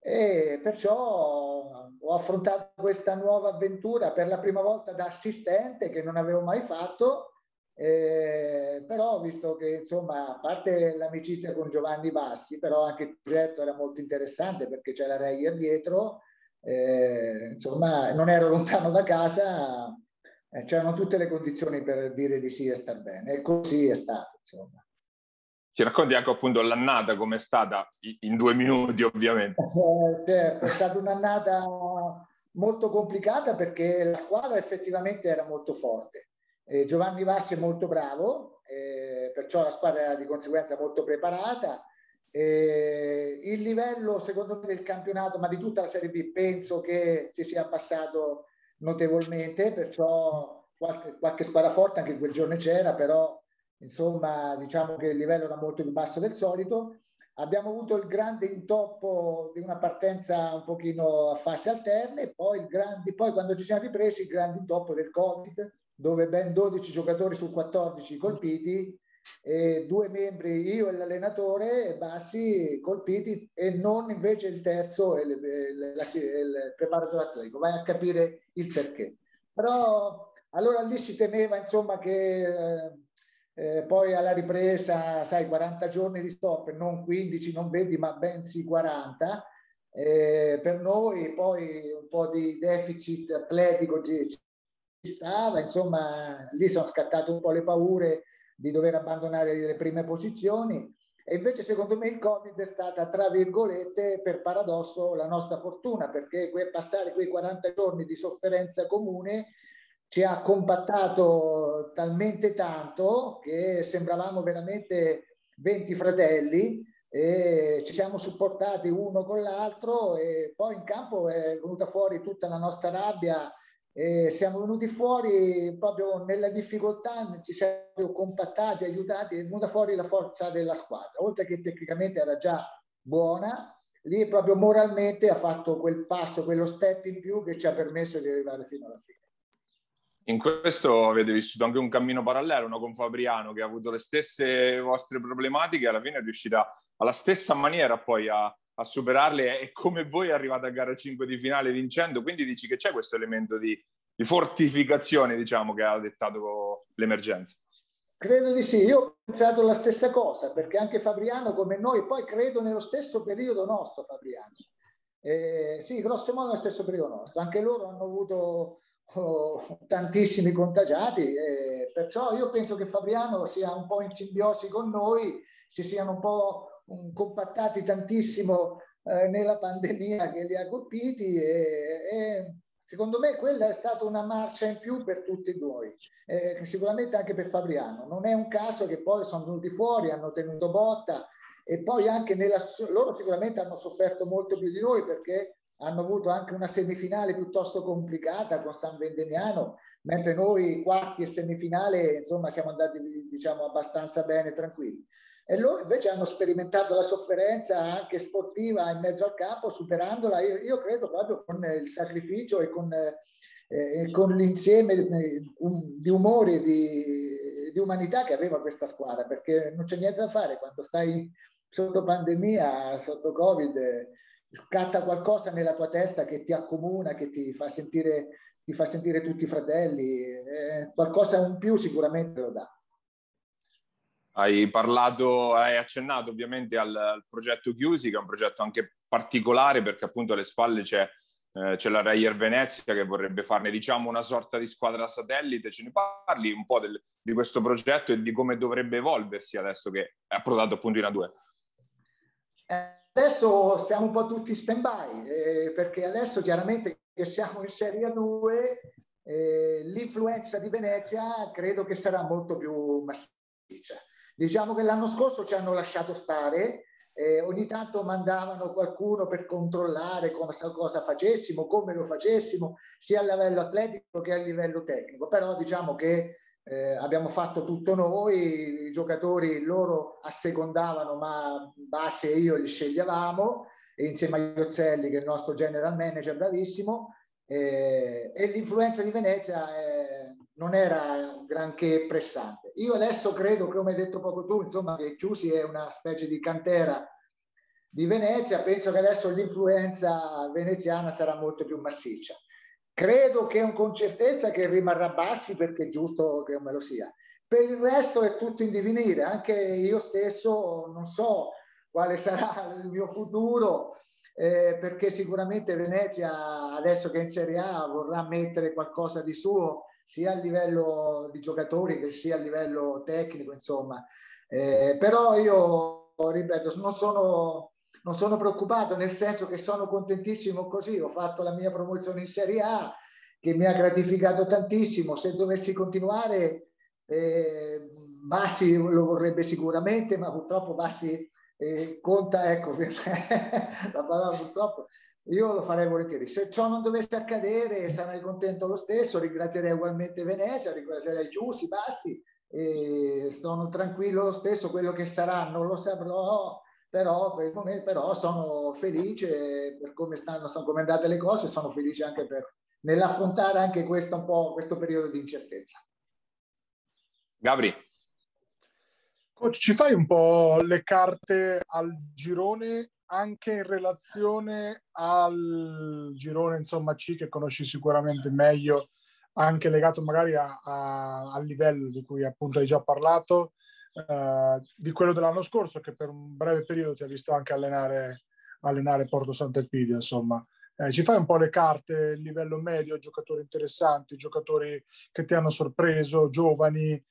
S4: e perciò ho affrontato questa nuova avventura per la prima volta da assistente che non avevo mai fatto eh, però visto che insomma a parte l'amicizia con Giovanni Bassi però anche il progetto era molto interessante perché c'è la Reyer dietro eh, insomma non ero lontano da casa eh, c'erano tutte le condizioni per dire di sì e star bene. E così è stato insomma
S2: ci racconti anche appunto l'annata come è stata in due minuti ovviamente.
S4: Eh, certo, è stata un'annata molto complicata perché la squadra effettivamente era molto forte. Eh, Giovanni Vassi è molto bravo, eh, perciò la squadra era di conseguenza molto preparata. Eh, il livello secondo me del campionato, ma di tutta la Serie B, penso che si sia abbassato notevolmente, perciò qualche, qualche squadra forte anche quel giorno c'era, però insomma diciamo che il livello era molto più basso del solito. Abbiamo avuto il grande intoppo di una partenza un pochino a fase alterne, poi, grande, poi quando ci siamo ripresi il grande intoppo del Covid, dove ben 12 giocatori su 14 colpiti e due membri, io e l'allenatore Bassi, colpiti e non invece il terzo il, il, il preparatore atletico. Vai a capire il perché. Però allora lì si temeva insomma che eh, eh, poi alla ripresa, sai, 40 giorni di stop, non 15, non 20, ma bensì 40. Eh, per noi poi un po' di deficit atletico ci stava, insomma, lì sono scattate un po' le paure di dover abbandonare le prime posizioni. E invece secondo me il Covid è stata, tra virgolette, per paradosso, la nostra fortuna, perché passare quei 40 giorni di sofferenza comune ci ha compattato talmente tanto che sembravamo veramente 20 fratelli e ci siamo supportati uno con l'altro e poi in campo è venuta fuori tutta la nostra rabbia e siamo venuti fuori proprio nella difficoltà, ci siamo compattati, aiutati, è venuta fuori la forza della squadra, oltre che tecnicamente era già buona, lì proprio moralmente ha fatto quel passo, quello step in più che ci ha permesso di arrivare fino alla fine.
S2: In questo avete vissuto anche un cammino parallelo, no? con Fabriano, che ha avuto le stesse vostre problematiche, alla fine è riuscita alla stessa maniera poi a, a superarle e come voi arrivate a gara 5 di finale vincendo, quindi dici che c'è questo elemento di, di fortificazione, diciamo, che ha dettato l'emergenza.
S4: Credo di sì, io ho pensato la stessa cosa, perché anche Fabriano come noi, poi credo nello stesso periodo nostro Fabriano. Eh, sì, grosso modo nello stesso periodo nostro, anche loro hanno avuto tantissimi contagiati, eh, perciò io penso che Fabriano sia un po' in simbiosi con noi, si siano un po' compattati tantissimo eh, nella pandemia che li ha colpiti e, e, secondo me quella è stata una marcia in più per tutti noi, eh, sicuramente anche per Fabriano. Non è un caso che poi sono venuti fuori, hanno tenuto botta e poi anche nella, loro sicuramente hanno sofferto molto più di noi perché hanno avuto anche una semifinale piuttosto complicata con San Vendemiano, mentre noi quarti e semifinale insomma siamo andati diciamo abbastanza bene, tranquilli. E loro invece hanno sperimentato la sofferenza anche sportiva in mezzo al campo, superandola, io, io credo proprio con il sacrificio e con, eh, con l'insieme um, di umori e di, di, umanità che aveva questa squadra, perché non c'è niente da fare. Quando stai sotto pandemia, sotto Covid, scatta qualcosa nella tua testa che ti accomuna, che ti fa sentire, ti fa sentire tutti fratelli, eh, qualcosa in più sicuramente lo dà.
S2: Hai parlato, hai accennato ovviamente al, al, progetto Chiusi, che è un progetto anche particolare perché appunto alle spalle c'è, eh, c'è la Rayer Venezia che vorrebbe farne diciamo una sorta di squadra satellite. Ce ne parli un po' del, di questo progetto e di come dovrebbe evolversi adesso che è approdato appunto in A2?
S4: Adesso stiamo un po' tutti stand by eh, perché adesso chiaramente che siamo in Serie 2 eh, l'influenza di Venezia credo che sarà molto più massiccia. Diciamo che l'anno scorso ci hanno lasciato stare, eh, ogni tanto mandavano qualcuno per controllare come, cosa facessimo, come lo facessimo, sia a livello atletico che a livello tecnico, però diciamo che eh, abbiamo fatto tutto noi, i giocatori loro assecondavano, ma Bassi e io li sceglievamo, e insieme a Iozzelli che è il nostro general manager bravissimo, eh, e l'influenza di Venezia è non era granché pressante. Io adesso credo, come hai detto poco tu, insomma, che Chiusi è una specie di cantera di Venezia, penso che adesso l'influenza veneziana sarà molto più massiccia. Credo che con certezza che rimarrà bassi perché è giusto che me lo sia. Per il resto è tutto in divenire, anche io stesso non so quale (laughs) sarà il mio futuro, eh, perché sicuramente Venezia adesso che è in Serie A vorrà mettere qualcosa di suo sia a livello di giocatori che sia a livello tecnico, insomma. Eh, però io, ripeto, non sono, non sono preoccupato, nel senso che sono contentissimo così, ho fatto la mia promozione in Serie A, che mi ha gratificato tantissimo, se dovessi continuare eh, Bassi lo vorrebbe sicuramente, ma purtroppo Bassi eh, conta, ecco, (laughs) la parola purtroppo, io lo farei volentieri. Se ciò non dovesse accadere, sarei contento lo stesso. Ringrazierei ugualmente Venezia, ringrazierei Giussi, Bassi. E sono tranquillo lo stesso. Quello che sarà non lo saprò, però, per momento, però sono felice per come stanno, sono come andate le cose. Sono felice anche per, nell'affrontare anche questo, un po', questo periodo di incertezza.
S2: Gabri.
S3: Coach, ci fai un po' le carte al girone anche in relazione al girone insomma C che conosci sicuramente meglio, anche legato magari a, a, al livello di cui appunto hai già parlato, eh, di quello dell'anno scorso che per un breve periodo ti ha visto anche allenare, allenare Porto Sant'Elpidio, insomma. Eh, ci fai un po' le carte, il livello medio, giocatori interessanti, giocatori che ti hanno sorpreso, giovani.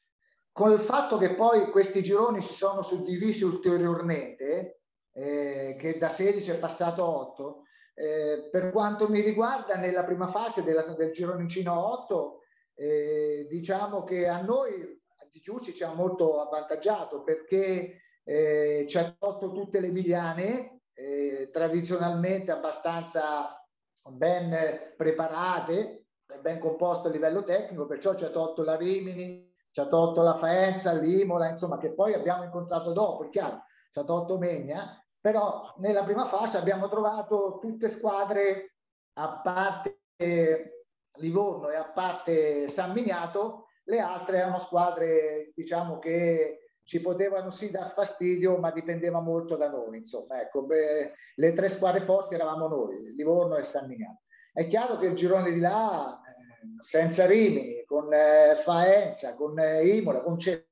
S4: Con il fatto che poi questi gironi si sono suddivisi ulteriormente, eh, che da 16 è passato a 8. Eh, per quanto mi riguarda, nella prima fase della, del gironcino 8, eh, diciamo che a noi di Chiusi ci ha molto avvantaggiato perché eh, ci ha tolto tutte le miliane, eh, tradizionalmente abbastanza ben preparate, ben composte a livello tecnico, perciò ci ha tolto la Rimini, ci ha tolto la Faenza, l'Imola, insomma, che poi abbiamo incontrato dopo, è chiaro, ci ha tolto Megna, però nella prima fase abbiamo trovato tutte squadre a parte Livorno e a parte San Miniato, le altre erano squadre diciamo che ci potevano sì dar fastidio, ma dipendeva molto da noi. Insomma, ecco, beh, le tre squadre forti eravamo noi, Livorno e San Miniato. È chiaro che il girone di là, eh, senza Rimini, con eh, Faenza, con eh, Imola, con Cesena,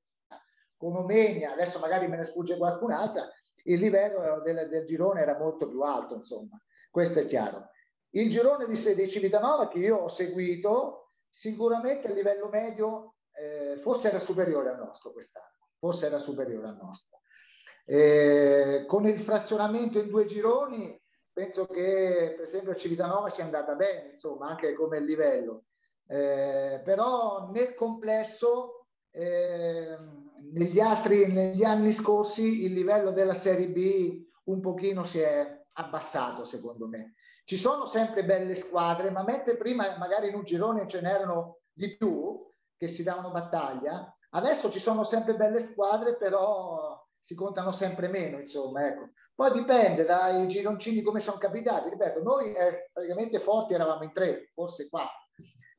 S4: con Omegna, adesso magari me ne sfugge qualcun'altra, il livello del, del, girone era molto più alto, insomma, questo è chiaro. Il girone di, di Civitanova che io ho seguito, sicuramente a livello medio eh, forse era superiore al nostro quest'anno forse era superiore al nostro. Eh, con il frazionamento in due gironi, penso che per esempio a Civitanova sia andata bene, insomma, anche come livello. Eh, però nel complesso, eh, negli, altri, negli anni scorsi, il livello della Serie B un pochino si è abbassato, secondo me. Ci sono sempre belle squadre, ma mentre prima magari in un girone ce n'erano di più che si davano battaglia, Adesso ci sono sempre belle squadre, però si contano sempre meno, insomma, ecco. Poi dipende dai gironcini come sono capitati. Ripeto, noi eh, praticamente forti eravamo in tre, forse quattro.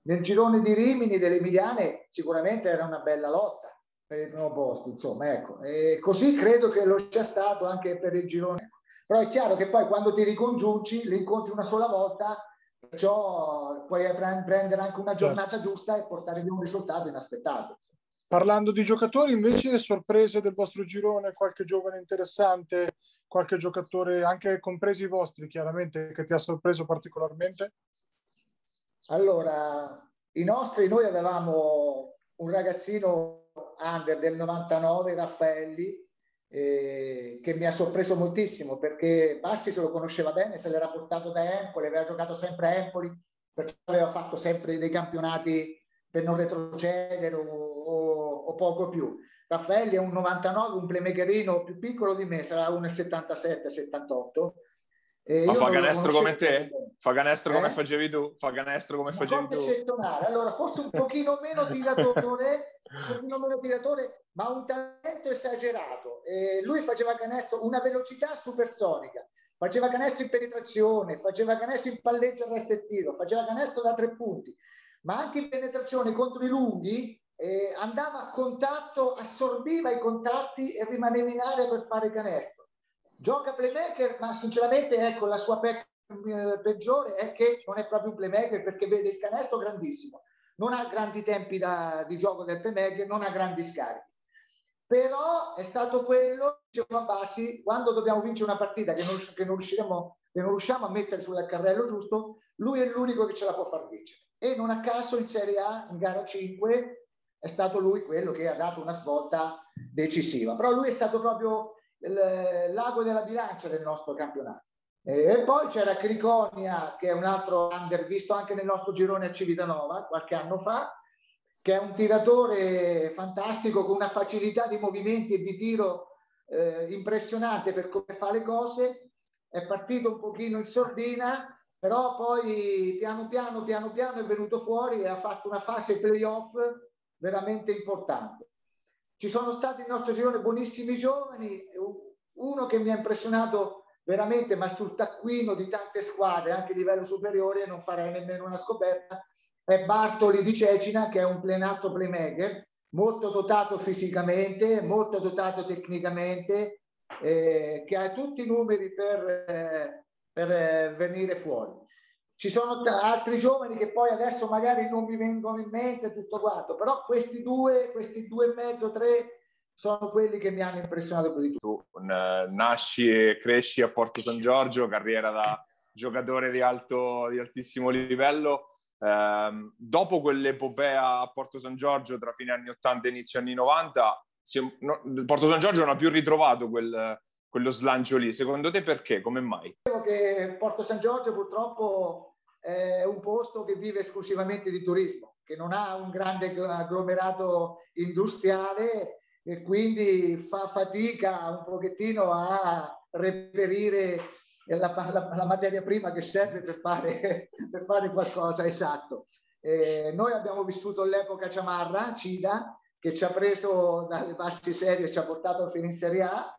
S4: Nel girone di Rimini, delle Emiliane, sicuramente era una bella lotta per il primo posto, insomma, ecco. E così credo che lo sia stato anche per il girone. Però è chiaro che poi quando ti ricongiungi, li incontri una sola volta, perciò puoi prendere anche una giornata giusta e portare via un risultato inaspettato.
S3: Parlando di giocatori, invece, sorprese del vostro girone, qualche giovane interessante, qualche giocatore, anche compresi i vostri, chiaramente, che ti ha sorpreso particolarmente?
S4: Allora, i nostri, noi avevamo un ragazzino under del 99, Raffaelli, eh, che mi ha sorpreso moltissimo perché Bassi se lo conosceva bene, se l'era portato da Empoli, aveva giocato sempre a Empoli, perciò aveva fatto sempre dei campionati per non retrocedere o o poco più. Raffaelli è un 99, un playmakerino più piccolo di me, sarà 1,77, 78.
S2: E Ma fa canestro come te? Fa canestro eh? come facevi tu? Fa canestro come facevi tu?
S4: eccezionale. Allora, forse un pochino meno tiratore, un pochino meno tiratore, ma un talento esagerato. E lui faceva canestro, una velocità supersonica. Faceva canestro in penetrazione, faceva canestro in palleggio al resto e tiro, faceva canestro da tre punti, ma anche in penetrazione contro i lunghi eh, andava a contatto, assorbiva i contatti e rimaneva in area per fare canestro. Gioca playmaker, ma sinceramente ecco la sua pe- eh, peggiore è che non è proprio un playmaker perché vede il canestro grandissimo, non ha grandi tempi da, di gioco del playmaker, non ha grandi scarichi. Però è stato quello, diceva Bassi, quando dobbiamo vincere una partita che non, che non, riusciremo, che non riusciamo a mettere sul carrello giusto, lui è l'unico che ce la può far vincere. E non a caso in Serie A, in gara 5, è stato lui quello che ha dato una svolta decisiva. Però lui è stato proprio l'ago della bilancia del nostro campionato. E poi c'era Criconia, che è un altro under visto anche nel nostro girone a Civitanova qualche anno fa, che è un tiratore fantastico con una facilità di movimenti e di tiro eh, impressionante per come fa le cose. È partito un pochino in sordina, però poi piano piano, piano piano è venuto fuori e ha fatto una fase playoff veramente importante. Ci sono stati nel nostro girone buonissimi giovani, uno che mi ha impressionato veramente, ma sul taccuino di tante squadre, anche a livello superiore, non farei nemmeno una scoperta, è Bartoli di Cecina, che è un plenato playmaker, molto dotato fisicamente, molto dotato tecnicamente, eh, che ha tutti i numeri per, eh, per eh, venire fuori. Ci sono altri giovani che poi adesso magari non mi vengono in mente tutto quanto, però questi due, questi due e mezzo, tre sono quelli che mi hanno impressionato più di tutto.
S2: Tu nasci e cresci a Porto San Giorgio, carriera da giocatore di, alto, di altissimo livello. Uh, dopo quell'epopea a Porto San Giorgio tra fine anni 80 e inizio anni 90, è, no, Porto San Giorgio non ha più ritrovato quel, quello slancio lì. Secondo te perché? Come mai?
S4: Che Porto San Giorgio purtroppo è un posto che vive esclusivamente di turismo, che non ha un grande agglomerato industriale e quindi fa fatica un pochettino a reperire la, la, la materia prima che serve per fare, (laughs) per fare qualcosa esatto. Eh, noi abbiamo vissuto l'epoca Ciamarra, Cida, che ci ha preso dalle basse serie e ci ha portato fino in Serie A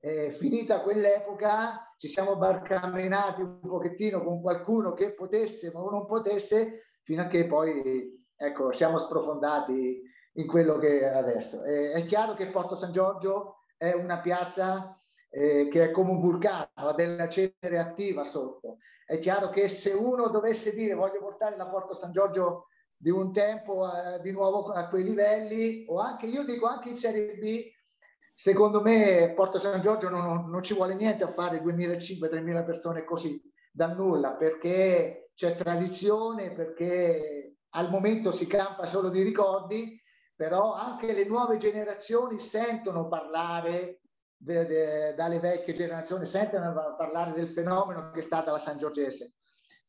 S4: eh, finita quell'epoca ci siamo barcamenati un pochettino con qualcuno che potesse ma non potesse fino a che poi ecco, siamo sprofondati in quello che è adesso. Eh, è chiaro che Porto San Giorgio è una piazza eh, che è come un vulcano, ha della cenere attiva sotto. È chiaro che se uno dovesse dire voglio portare la Porto San Giorgio di un tempo eh, di nuovo a quei livelli, o anche, io dico anche in Serie B, secondo me Porto San Giorgio non, non ci vuole niente a fare 2.500-3.000 persone così da nulla, perché c'è tradizione, perché al momento si campa solo di ricordi, però anche le nuove generazioni sentono parlare de, de, dalle vecchie generazioni, sentono parlare del fenomeno che è stata la San Giorgese.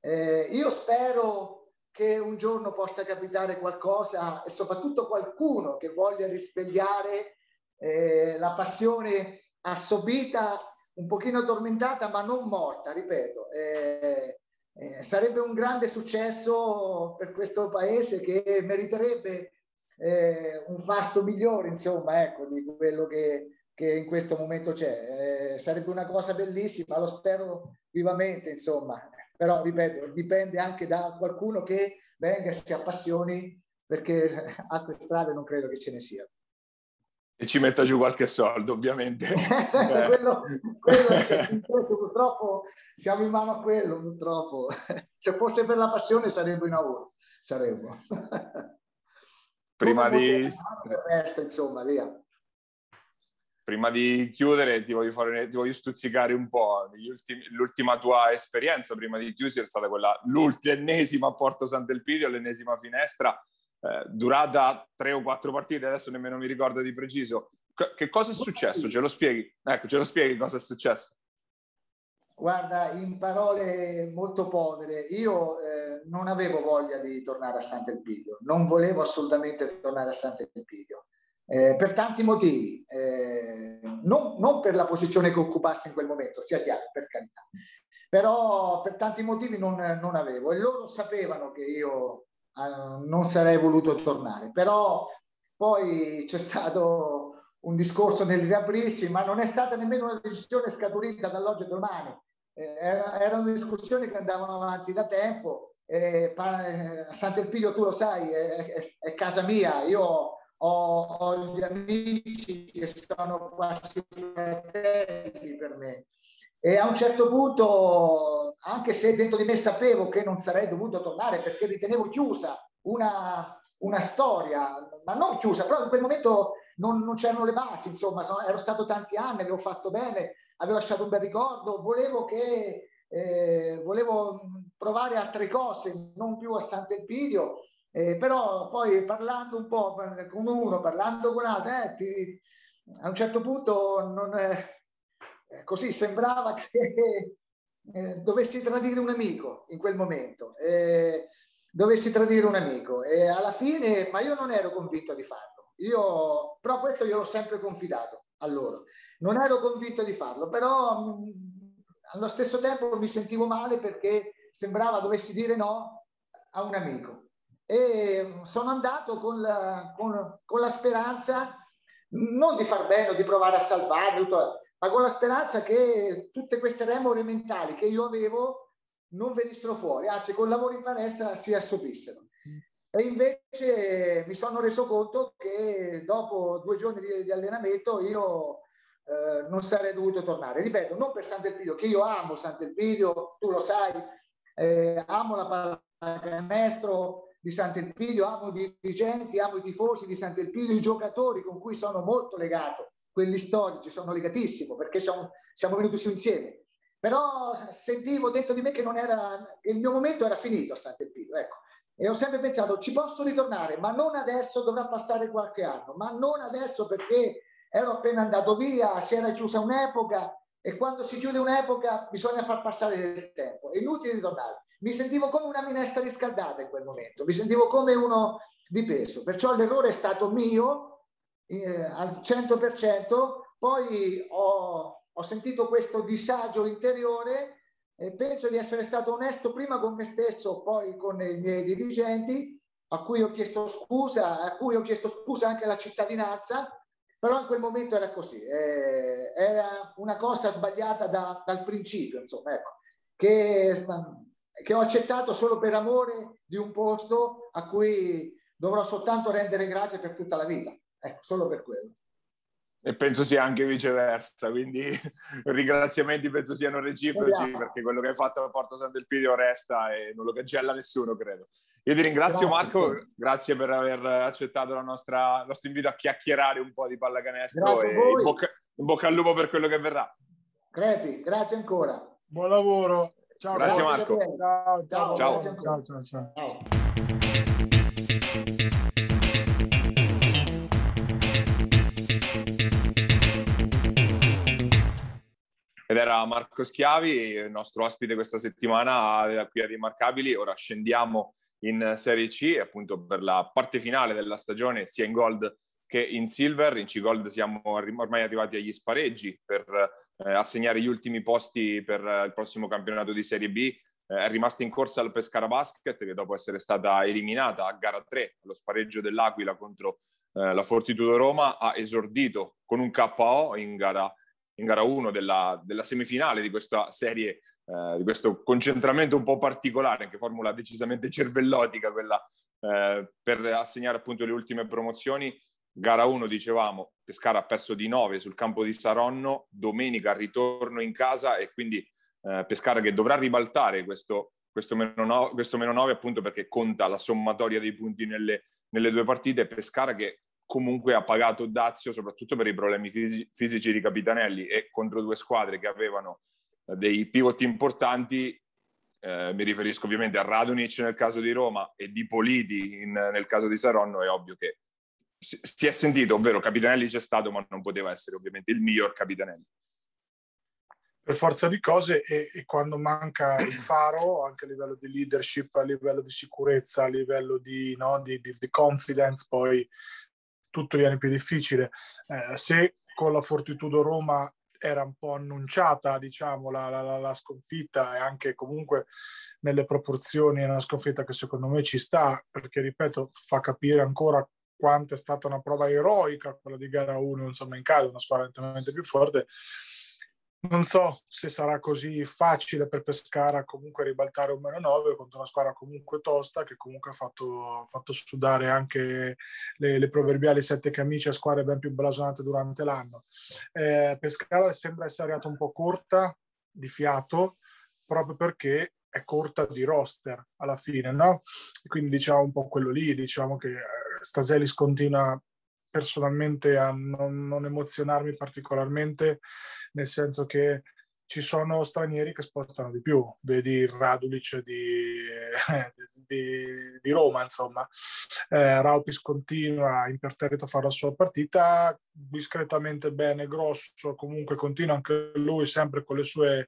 S4: Eh, io spero che un giorno possa capitare qualcosa e soprattutto qualcuno che voglia risvegliare eh, la passione assobita, un pochino addormentata, ma non morta, ripeto. Eh, eh, sarebbe un grande successo per questo paese che meriterebbe eh, un fasto migliore, insomma, ecco, di quello che, che in questo momento c'è. Eh, sarebbe una cosa bellissima, lo spero vivamente, insomma. Però, ripeto, dipende anche da qualcuno che venga e si appassioni, perché (laughs) altre strade non credo che ce ne siano.
S2: E ci metta giù qualche soldo, ovviamente. (laughs)
S4: quello, quello sì, purtroppo siamo in mano a quello, purtroppo. (laughs) Se fosse per la passione sarebbe in oro, saremmo
S2: prima di...
S4: Resto, insomma, via.
S2: Prima di chiudere ti voglio, fare, ti voglio stuzzicare un po'. Ultimi, l'ultima tua esperienza prima di chiudere è stata quella, l'ultimesima a Porto Sant'Elpidio, l'ennesima finestra, eh, durata tre o quattro partite, adesso nemmeno mi ricordo di preciso. che cosa è successo? Ce lo spieghi? Ecco, ce lo spieghi cosa è successo?
S4: Guarda, in parole molto povere, io eh, non avevo voglia di tornare a Sant'Elpidio, non volevo assolutamente tornare a Sant'Elpidio, eh, per tanti motivi, eh, non, non, per la posizione che occupassi in quel momento, sia chiaro, per carità, però per tanti motivi non, non avevo e loro sapevano che io eh, non sarei voluto tornare, però poi c'è stato un discorso nel riaprirsi, ma non è stata nemmeno una decisione scaturita dall'oggi e domani eh, era, erano discussioni che andavano avanti da tempo. Eh, Sant'Elpidio, tu lo sai, è, è, è casa mia. Io ho, ho, gli amici che sono quasi fratelli per me. E a un certo punto, anche se dentro di me sapevo che non sarei dovuto tornare perché ritenevo chiusa una, una storia, ma non chiusa, però in quel momento non, non c'erano le basi, insomma, sono, ero stato tanti anni, avevo fatto bene, avevo lasciato un bel ricordo, volevo che eh, volevo provare altre cose, non più a Sant'Elpidio, eh, però poi parlando un po' con uno, parlando con altro, eh, ti, a un certo punto non, eh, così sembrava (laughs) che eh, dovessi tradire un amico in quel momento, eh, dovessi tradire un amico e alla fine, ma io non ero convinto di farlo, io, però questo io l'ho sempre confidato a loro. Non ero convinto di farlo, però mh, mm, allo stesso tempo mi sentivo male perché sembrava dovessi dire no a un amico. E sono andato con la, con, con la speranza non di far bene o di provare a salvarmi, ma con la speranza che tutte queste remore mentali che io avevo non venissero fuori, anzi col lavoro in palestra si assopissero. E invece mi sono reso conto che dopo due giorni di, di allenamento io eh, non sarei dovuto tornare. Ripeto, non per Sant'Elpidio, che io amo Sant'Elpidio, tu lo sai, eh, amo la pallacanestro di Sant'Elpidio, amo i dirigenti, amo i tifosi di Sant'Elpidio, i giocatori con cui sono molto legato, quelli storici, sono legatissimo perché siamo, siamo venuti su insieme. Però sentivo dentro di me che, non era, il mio momento era finito a Sant'Elpidio. Ecco e ho sempre pensato ci posso ritornare, ma non adesso, dovrà passare qualche anno, ma non adesso perché ero appena andato via, si era chiusa un'epoca e quando si chiude un'epoca bisogna far passare del tempo, è inutile ritornare. Mi sentivo come una minestra riscaldata in quel momento, mi sentivo come uno di peso, perciò l'errore è stato mio eh, al 100%, poi ho, ho sentito questo disagio interiore e penso di essere stato onesto prima con me stesso, poi con i miei dirigenti, a cui ho chiesto scusa, a cui ho chiesto scusa anche alla cittadinanza, però in quel momento era così, eh, era una cosa sbagliata da, dal principio, insomma, ecco, che, che ho accettato solo per amore di un posto a cui dovrò soltanto rendere grazie per tutta la vita. Ecco, solo per quello.
S2: E penso sia anche viceversa, quindi (laughs) ringraziamenti penso siano reciproci perché quello che hai fatto a Porto Sant'Elpidio resta e non lo cancella nessuno, credo. Io ti ringrazio grazie. Marco, grazie per aver accettato nostra, il nostro invito a chiacchierare un po' di pallacanestro e in bocca, in bocca al lupo per quello che verrà.
S4: Crepi, grazie ancora.
S3: Buon lavoro.
S2: Ciao, grazie, grazie Marco.
S3: Ciao, ciao, ciao. ciao, ciao, ciao.
S2: Ed era Marco Schiavi, il nostro ospite questa settimana qui a Rimarcabili. Ora scendiamo in Serie C, appunto per la parte finale della stagione, sia in Gold che in Silver. In C-Gold siamo ormai arrivati agli spareggi per eh, assegnare gli ultimi posti per eh, il prossimo campionato di Serie B. Eh, è rimasta in corsa il Pescara Basket, che dopo essere stata eliminata a gara 3, allo spareggio dell'Aquila contro eh, la Fortitudo Roma, ha esordito con un KO in gara in gara 1 della, della, semifinale di questa serie, eh, di questo concentramento un po' particolare, anche formula decisamente cervellotica quella eh, per assegnare appunto le ultime promozioni. Gara 1 dicevamo, Pescara ha perso di 9 sul campo di Saronno, domenica ritorno in casa e quindi eh, Pescara che dovrà ribaltare questo, questo, meno 9, questo meno 9 appunto perché conta la sommatoria dei punti nelle, nelle due partite. Pescara che comunque ha pagato Dazio soprattutto per i problemi fisi- fisici di Capitanelli e contro due squadre che avevano eh, dei pivot importanti, eh, mi riferisco ovviamente a Radonic nel caso di Roma e di Politi in, nel caso di Saronno, è ovvio che si, si è sentito, ovvero Capitanelli c'è stato, ma non poteva essere ovviamente il miglior Capitanelli.
S3: Per forza di cose e, e, quando manca il faro anche a livello di leadership, a livello di sicurezza, a livello di, no, di, di, di confidence, poi tutto viene più difficile. Eh, se con la Fortitudo Roma era un po' annunciata, diciamo, la, la, la, sconfitta e anche comunque nelle proporzioni è una sconfitta che secondo me ci sta, perché ripeto, fa capire ancora quanto è stata una prova eroica quella di gara 1, insomma, in casa, una squadra nettamente più forte non so se sarà così facile per Pescara comunque ribaltare un meno 9 contro una squadra comunque tosta che comunque ha fatto, fatto sudare anche le, le, proverbiali sette camicie a squadre ben più blasonate durante l'anno. Eh, Pescara sembra essere arrivata un po' corta di fiato proprio perché è corta di roster alla fine, no? Quindi diciamo un po' quello lì, diciamo che eh, Staselis continua personalmente a non, non, emozionarmi particolarmente, nel senso che ci sono stranieri che spostano di più, vedi il Radulic di, (laughs) di, di Roma, insomma. Eh, Raupis continua imperterrito a fare la sua partita, discretamente bene, grosso, comunque continua anche lui sempre con le sue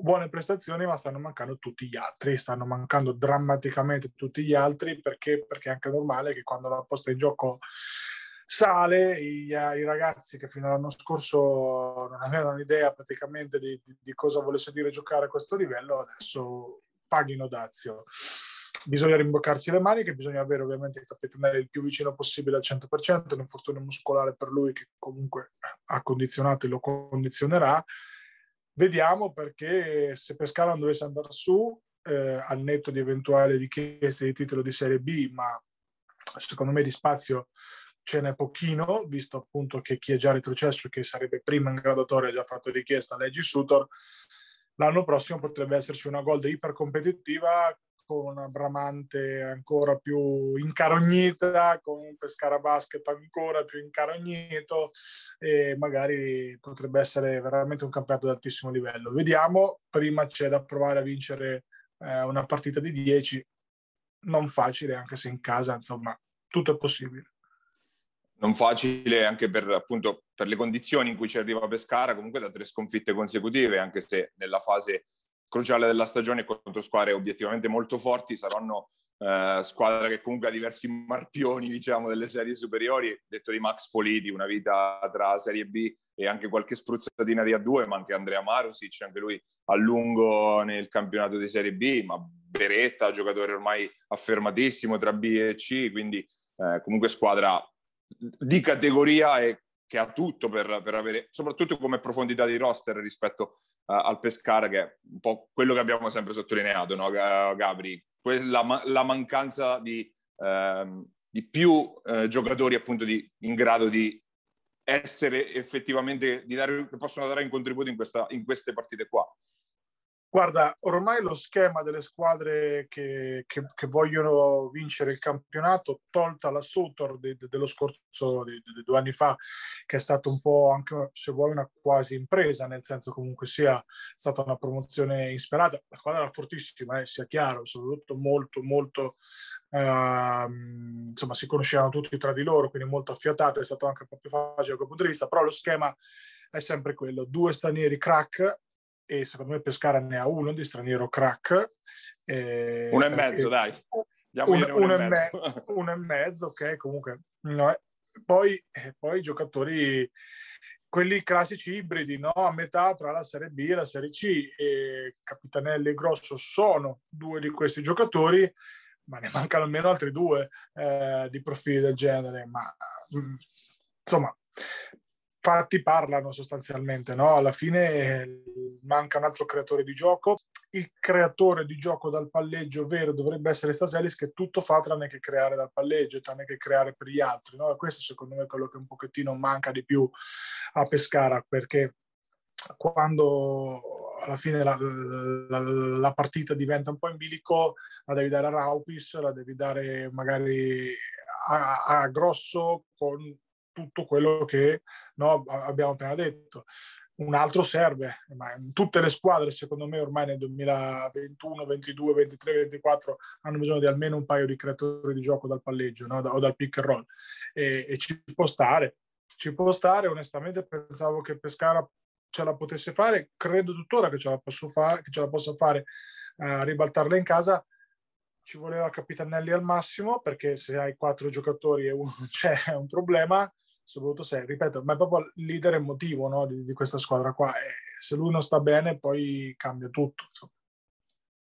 S3: buone prestazioni, ma stanno mancando tutti gli altri, stanno mancando drammaticamente tutti gli altri perché, perché è anche normale che quando la posta in gioco sale, i, i, ragazzi che fino all'anno scorso non avevano idea praticamente di, di, di, cosa volesse dire giocare a questo livello, adesso paghino dazio. Bisogna rimboccarsi le maniche, bisogna avere ovviamente il capitano il più vicino possibile al 100%, l'infortunio muscolare per lui che comunque ha condizionato e lo condizionerà. Vediamo perché se Pescara non dovesse andare su, eh, al netto di eventuali richieste di titolo di Serie B, ma secondo me di spazio ce n'è pochino, visto appunto che chi è già retrocesso, che sarebbe prima in graduatoria, ha già fatto richiesta Leggi Sutor, l'anno prossimo potrebbe esserci una gold ipercompetitiva con una Bramante ancora più incarognita, con un Pescara Basket ancora più incarognito e magari potrebbe essere veramente un campionato di altissimo livello. Vediamo, prima c'è da provare a vincere eh, una partita di 10, non facile anche se in casa, insomma, tutto è possibile
S2: non facile anche per, appunto, per le condizioni in cui ci arriva Pescara, comunque da tre sconfitte consecutive, anche se nella fase cruciale della stagione contro squadre obiettivamente molto forti, saranno eh, squadra che comunque ha diversi marpioni, diciamo, delle serie superiori, detto di Max Politi, una vita tra Serie B e anche qualche spruzzatina di A2, ma anche Andrea Marusic, anche lui a lungo nel campionato di Serie B, ma Beretta, giocatore ormai affermatissimo tra B e C, quindi eh, comunque squadra di categoria e che ha tutto per, per, avere, soprattutto come profondità di roster rispetto uh, al Pescara, che è un po' quello che abbiamo sempre sottolineato, no, Gabri? Quella, la mancanza di, uh, di più eh, giocatori appunto di, in grado di essere effettivamente, di dare, che possono dare un contributo in, questa, in queste partite qua.
S3: Guarda, ormai lo schema delle squadre che, che, che vogliono vincere il campionato, tolta la Sutor de, de, dello scorso, de, due anni fa, che è stato un po' anche, se vuoi, una quasi impresa, nel senso comunque sia stata una promozione insperata. La squadra era fortissima, eh, sia chiaro, soprattutto molto, molto, eh, insomma, si conoscevano tutti tra di loro, quindi molto affiatata, è stato anche un po' più facile da quel punto di vista, però lo schema è sempre quello, due stranieri crack e secondo me Pescara ne ha uno di straniero crack.
S2: Eh, uno e mezzo, e, dai.
S3: Un, uno, e mezzo. Uno e mezzo, ok, comunque. No, eh. poi, eh, poi i giocatori, quelli classici ibridi, no? a metà tra la Serie B e la Serie C. E Capitanelli e Grosso sono due di questi giocatori, ma ne mancano almeno altri due eh, di profili del genere. Ma mm, insomma, fatti parlano sostanzialmente, no? Alla fine eh, manca un altro creatore di gioco. Il creatore di gioco dal palleggio vero dovrebbe essere Staselis che tutto fa tranne che creare dal palleggio, tranne che creare per gli altri. No? questo secondo me è quello che un pochettino manca di più a Pescara perché quando alla fine la, la, la, partita diventa un po' in bilico, la devi dare a Raupis, la devi dare magari a, a Grosso con tutto quello che no, abbiamo appena detto. Un altro serve, ma tutte le squadre secondo me ormai nel 2021, 22, 23, 24 hanno bisogno di almeno un paio di creatori di gioco dal palleggio no? o dal pick and roll. E, e ci può stare, ci può stare, onestamente pensavo che Pescara ce la potesse fare, credo tuttora che ce la, fare, che ce la possa fare uh, ribaltarla in casa, ci voleva Capitanelli al massimo perché se hai quattro giocatori e uno (laughs) c'è è un problema soprattutto se, ripeto, ma è proprio il leader emotivo no, di, di, questa squadra qua e se lui non sta bene poi cambia tutto. Insomma.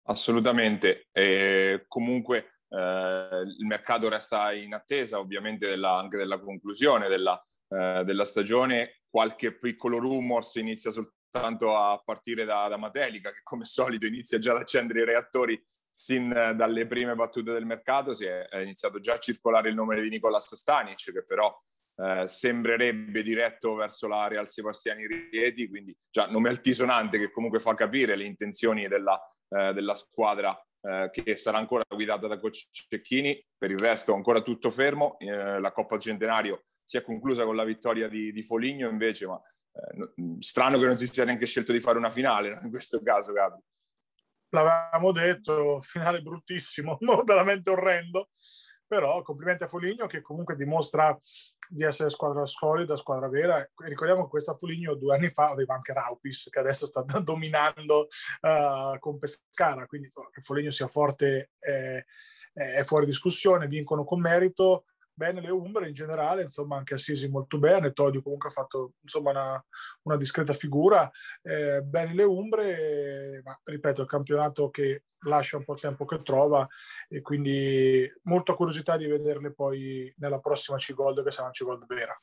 S2: Assolutamente, e comunque eh, il mercato resta in attesa ovviamente della, anche della conclusione della, eh, della, stagione, qualche piccolo rumors inizia soltanto a partire da, da Matelica che come solito inizia già ad accendere i reattori sin dalle prime battute del mercato, si è iniziato già a circolare il nome di Nicolas Stanic che però eh, sembrerebbe diretto verso la Real Sebastiani Rieti, quindi già nome altisonante che comunque fa capire le intenzioni della, eh, della squadra eh, che sarà ancora guidata da coach Cecchini. Per il resto ancora tutto fermo, eh, la Coppa Centenario si è conclusa con la vittoria di, di Foligno invece, ma eh, strano che non si sia neanche scelto di fare una finale in questo caso, Gabri.
S3: L'avevamo detto, finale bruttissimo, (laughs) veramente orrendo però complimenti a Foligno che comunque dimostra di essere squadra solida, squadra vera. Ricordiamo che questa Foligno due anni fa aveva anche Raupis, che adesso sta (laughs) dominando uh, con Pescara, quindi che Foligno sia forte è, è fuori discussione, vincono con merito, bene le Umbre in generale, insomma anche Assisi molto bene, Todio comunque ha fatto insomma una, una discreta figura, eh, bene le Umbre, ma ripeto, il campionato che lascia un po' il tempo che trova e quindi molta curiosità di vederle poi nella prossima C-Gold che sarà una C-Gold vera.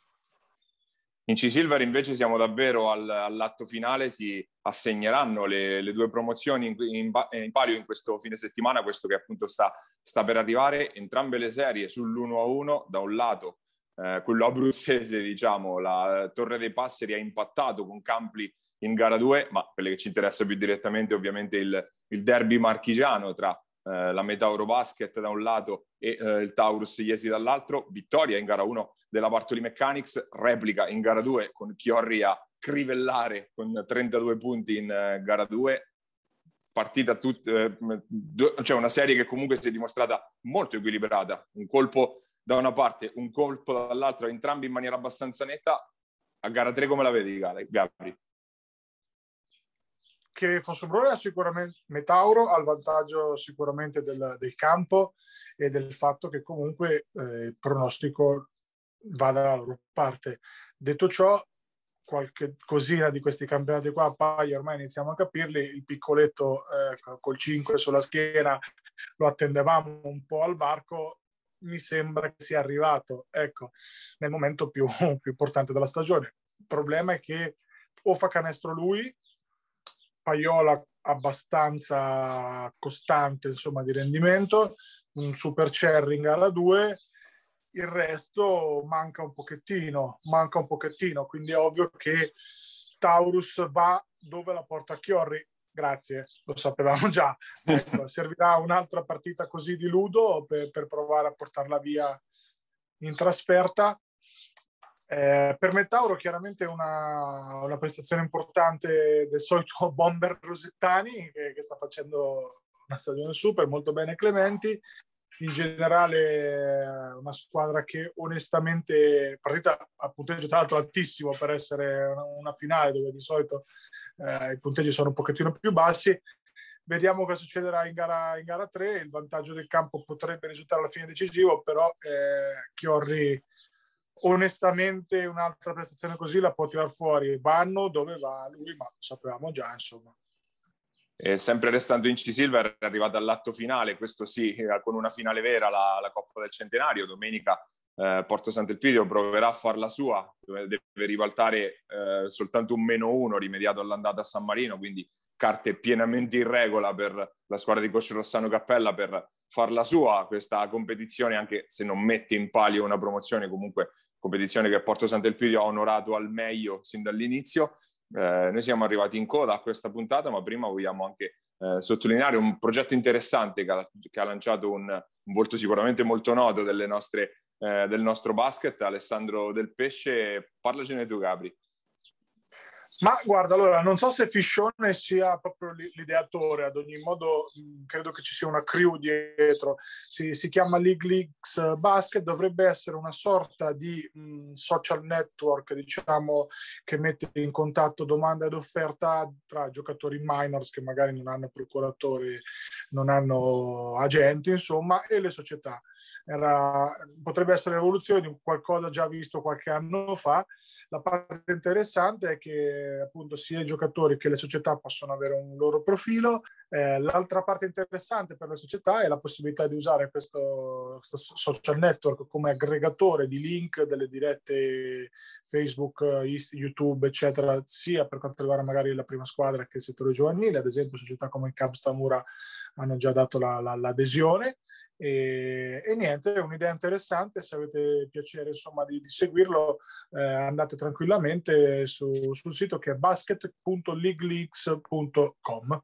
S2: In C-Silver invece siamo davvero al, all'atto finale, si assegneranno le, le due promozioni in, in, in, palio in questo fine settimana, questo che appunto sta, sta per arrivare, entrambe le serie sull'1-1, da un lato eh, quello abruzzese, diciamo, la Torre dei Passeri ha impattato con Campli in gara 2, ma quelle che ci interessa più direttamente ovviamente il, il derby marchigiano tra eh, la Meta Eurobasket da un lato e eh, il Taurus Iesi dall'altro, vittoria in gara 1 della Bartoli Mechanics, replica in gara 2 con Chiorri a crivellare con 32 punti in uh, gara 2, partita tut, eh, cioè una serie che comunque si è dimostrata molto equilibrata, un colpo da una parte, un colpo dall'altra, entrambi in maniera abbastanza netta. A gara 3 come la vedi, Gabri?
S3: Che Fossobrone ha sicuramente Metauro ha il vantaggio sicuramente del, del campo e del fatto che comunque eh, il pronostico va dalla loro parte. Detto ciò, qualche cosina di questi campionati qua appaia, ormai iniziamo a capirli, il piccoletto eh, col 5 sulla schiena lo attendevamo un po' al varco, mi sembra che sia arrivato, ecco, nel momento più, (laughs) più importante della stagione. Il problema è che o fa canestro lui, Paiola abbastanza costante insomma di rendimento, un super cherry in gara 2 il resto manca un pochettino, manca un pochettino, quindi è ovvio che Taurus va dove la porta Chiorri. Grazie, lo sapevamo già. (laughs) Ecco, servirà un'altra partita così di Ludo per, per provare a portarla via in trasferta. Eh, per me Tauro chiaramente una, una prestazione importante del solito (laughs) bomber Rosettani che, che sta facendo una stagione super, molto bene Clementi. In generale una squadra che onestamente partita a punteggio tra l'altro altissimo per essere una, finale dove di solito eh, i punteggi sono un pochettino più bassi. Vediamo cosa succederà in gara, in gara 3 il vantaggio del campo potrebbe risultare alla fine decisivo però eh, Chiorri onestamente un'altra prestazione così la può tirare fuori vanno dove va lui ma lo sapevamo già insomma
S2: e sempre restando in C-Silver è arrivata all'atto finale, questo sì, eh, con una finale vera, la, la Coppa del Centenario. Domenica eh, Porto Sant'Elpidio proverà a farla sua, deve ribaltare eh, soltanto un meno uno rimediato all'andata a San Marino, quindi carte pienamente in regola per la squadra di coach Rossano Cappella per farla sua questa competizione, anche se non mette in palio una promozione, comunque competizione che Porto Sant'Elpidio ha onorato al meglio sin dall'inizio. Eh, noi siamo arrivati in coda a questa puntata, ma prima vogliamo anche eh, sottolineare un progetto interessante che ha, che ha lanciato un, un, volto sicuramente molto noto nostre, eh, del nostro basket, Alessandro Del Pesce. Parlacene tu, Gabri.
S3: Ma guarda, allora, non so se Fiscione sia proprio l'ideatore, ad ogni modo credo che ci sia una crew dietro, si, si chiama League Leagues Basket, dovrebbe essere una sorta di mh, social network, diciamo, che mette in contatto domanda ed offerta tra giocatori minors che magari non hanno procuratori, non hanno agenti, insomma, e le società. Era, potrebbe essere l'evoluzione di qualcosa già visto qualche anno fa. La parte interessante è che appunto sia i giocatori che le società possono avere un loro profilo. Eh, l'altra parte interessante per le società è la possibilità di usare questo, questo, social network come aggregatore di link delle dirette Facebook, YouTube, eccetera, sia per quanto riguarda magari la prima squadra che il settore giovanile. Ad esempio, società come il Cubs Tamura hanno già dato la, la, l'adesione e, e, niente, è un'idea interessante, se avete piacere insomma di, di seguirlo eh, andate tranquillamente su, sul sito che è basket.leagueleaks.com.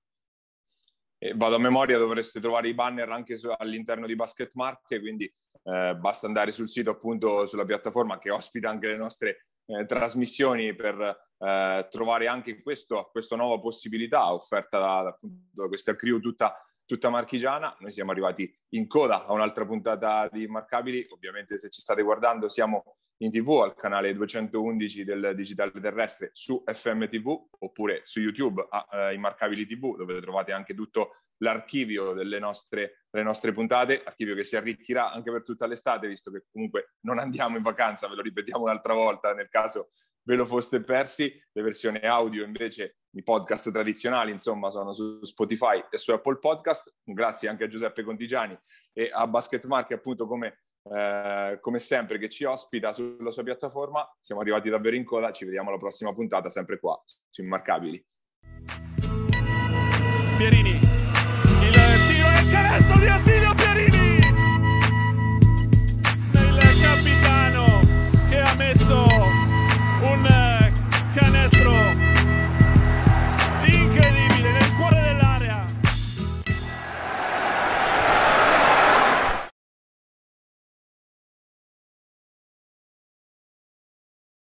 S2: Vado a memoria, dovreste trovare i banner anche su, all'interno di Basket Marche, quindi eh, basta andare sul sito appunto sulla piattaforma che ospita anche le nostre eh, trasmissioni per eh, trovare anche questo, questa nuova possibilità offerta da, da, da questa crew tutta tutta marchigiana. Noi siamo arrivati in coda a un'altra puntata di Immarcabili. Ovviamente se ci state guardando siamo in tv al canale 211 del Digitale Terrestre su FM TV oppure su YouTube a uh, Immarcabili TV dove trovate anche tutto l'archivio delle nostre, delle nostre puntate, archivio che si arricchirà anche per tutta l'estate visto che comunque non andiamo in vacanza, ve lo ripetiamo un'altra volta nel caso ve lo foste persi. Le versioni audio invece, i podcast tradizionali, insomma, sono su Spotify e su Apple Podcast. Grazie anche a Giuseppe Contigiani e a Basket Market, appunto, come, eh, come sempre che ci ospita sulla sua piattaforma. Siamo arrivati davvero in coda, ci vediamo alla prossima puntata sempre qua su Immarcabili.
S1: Pierini, il tiro è canestro di Attilio!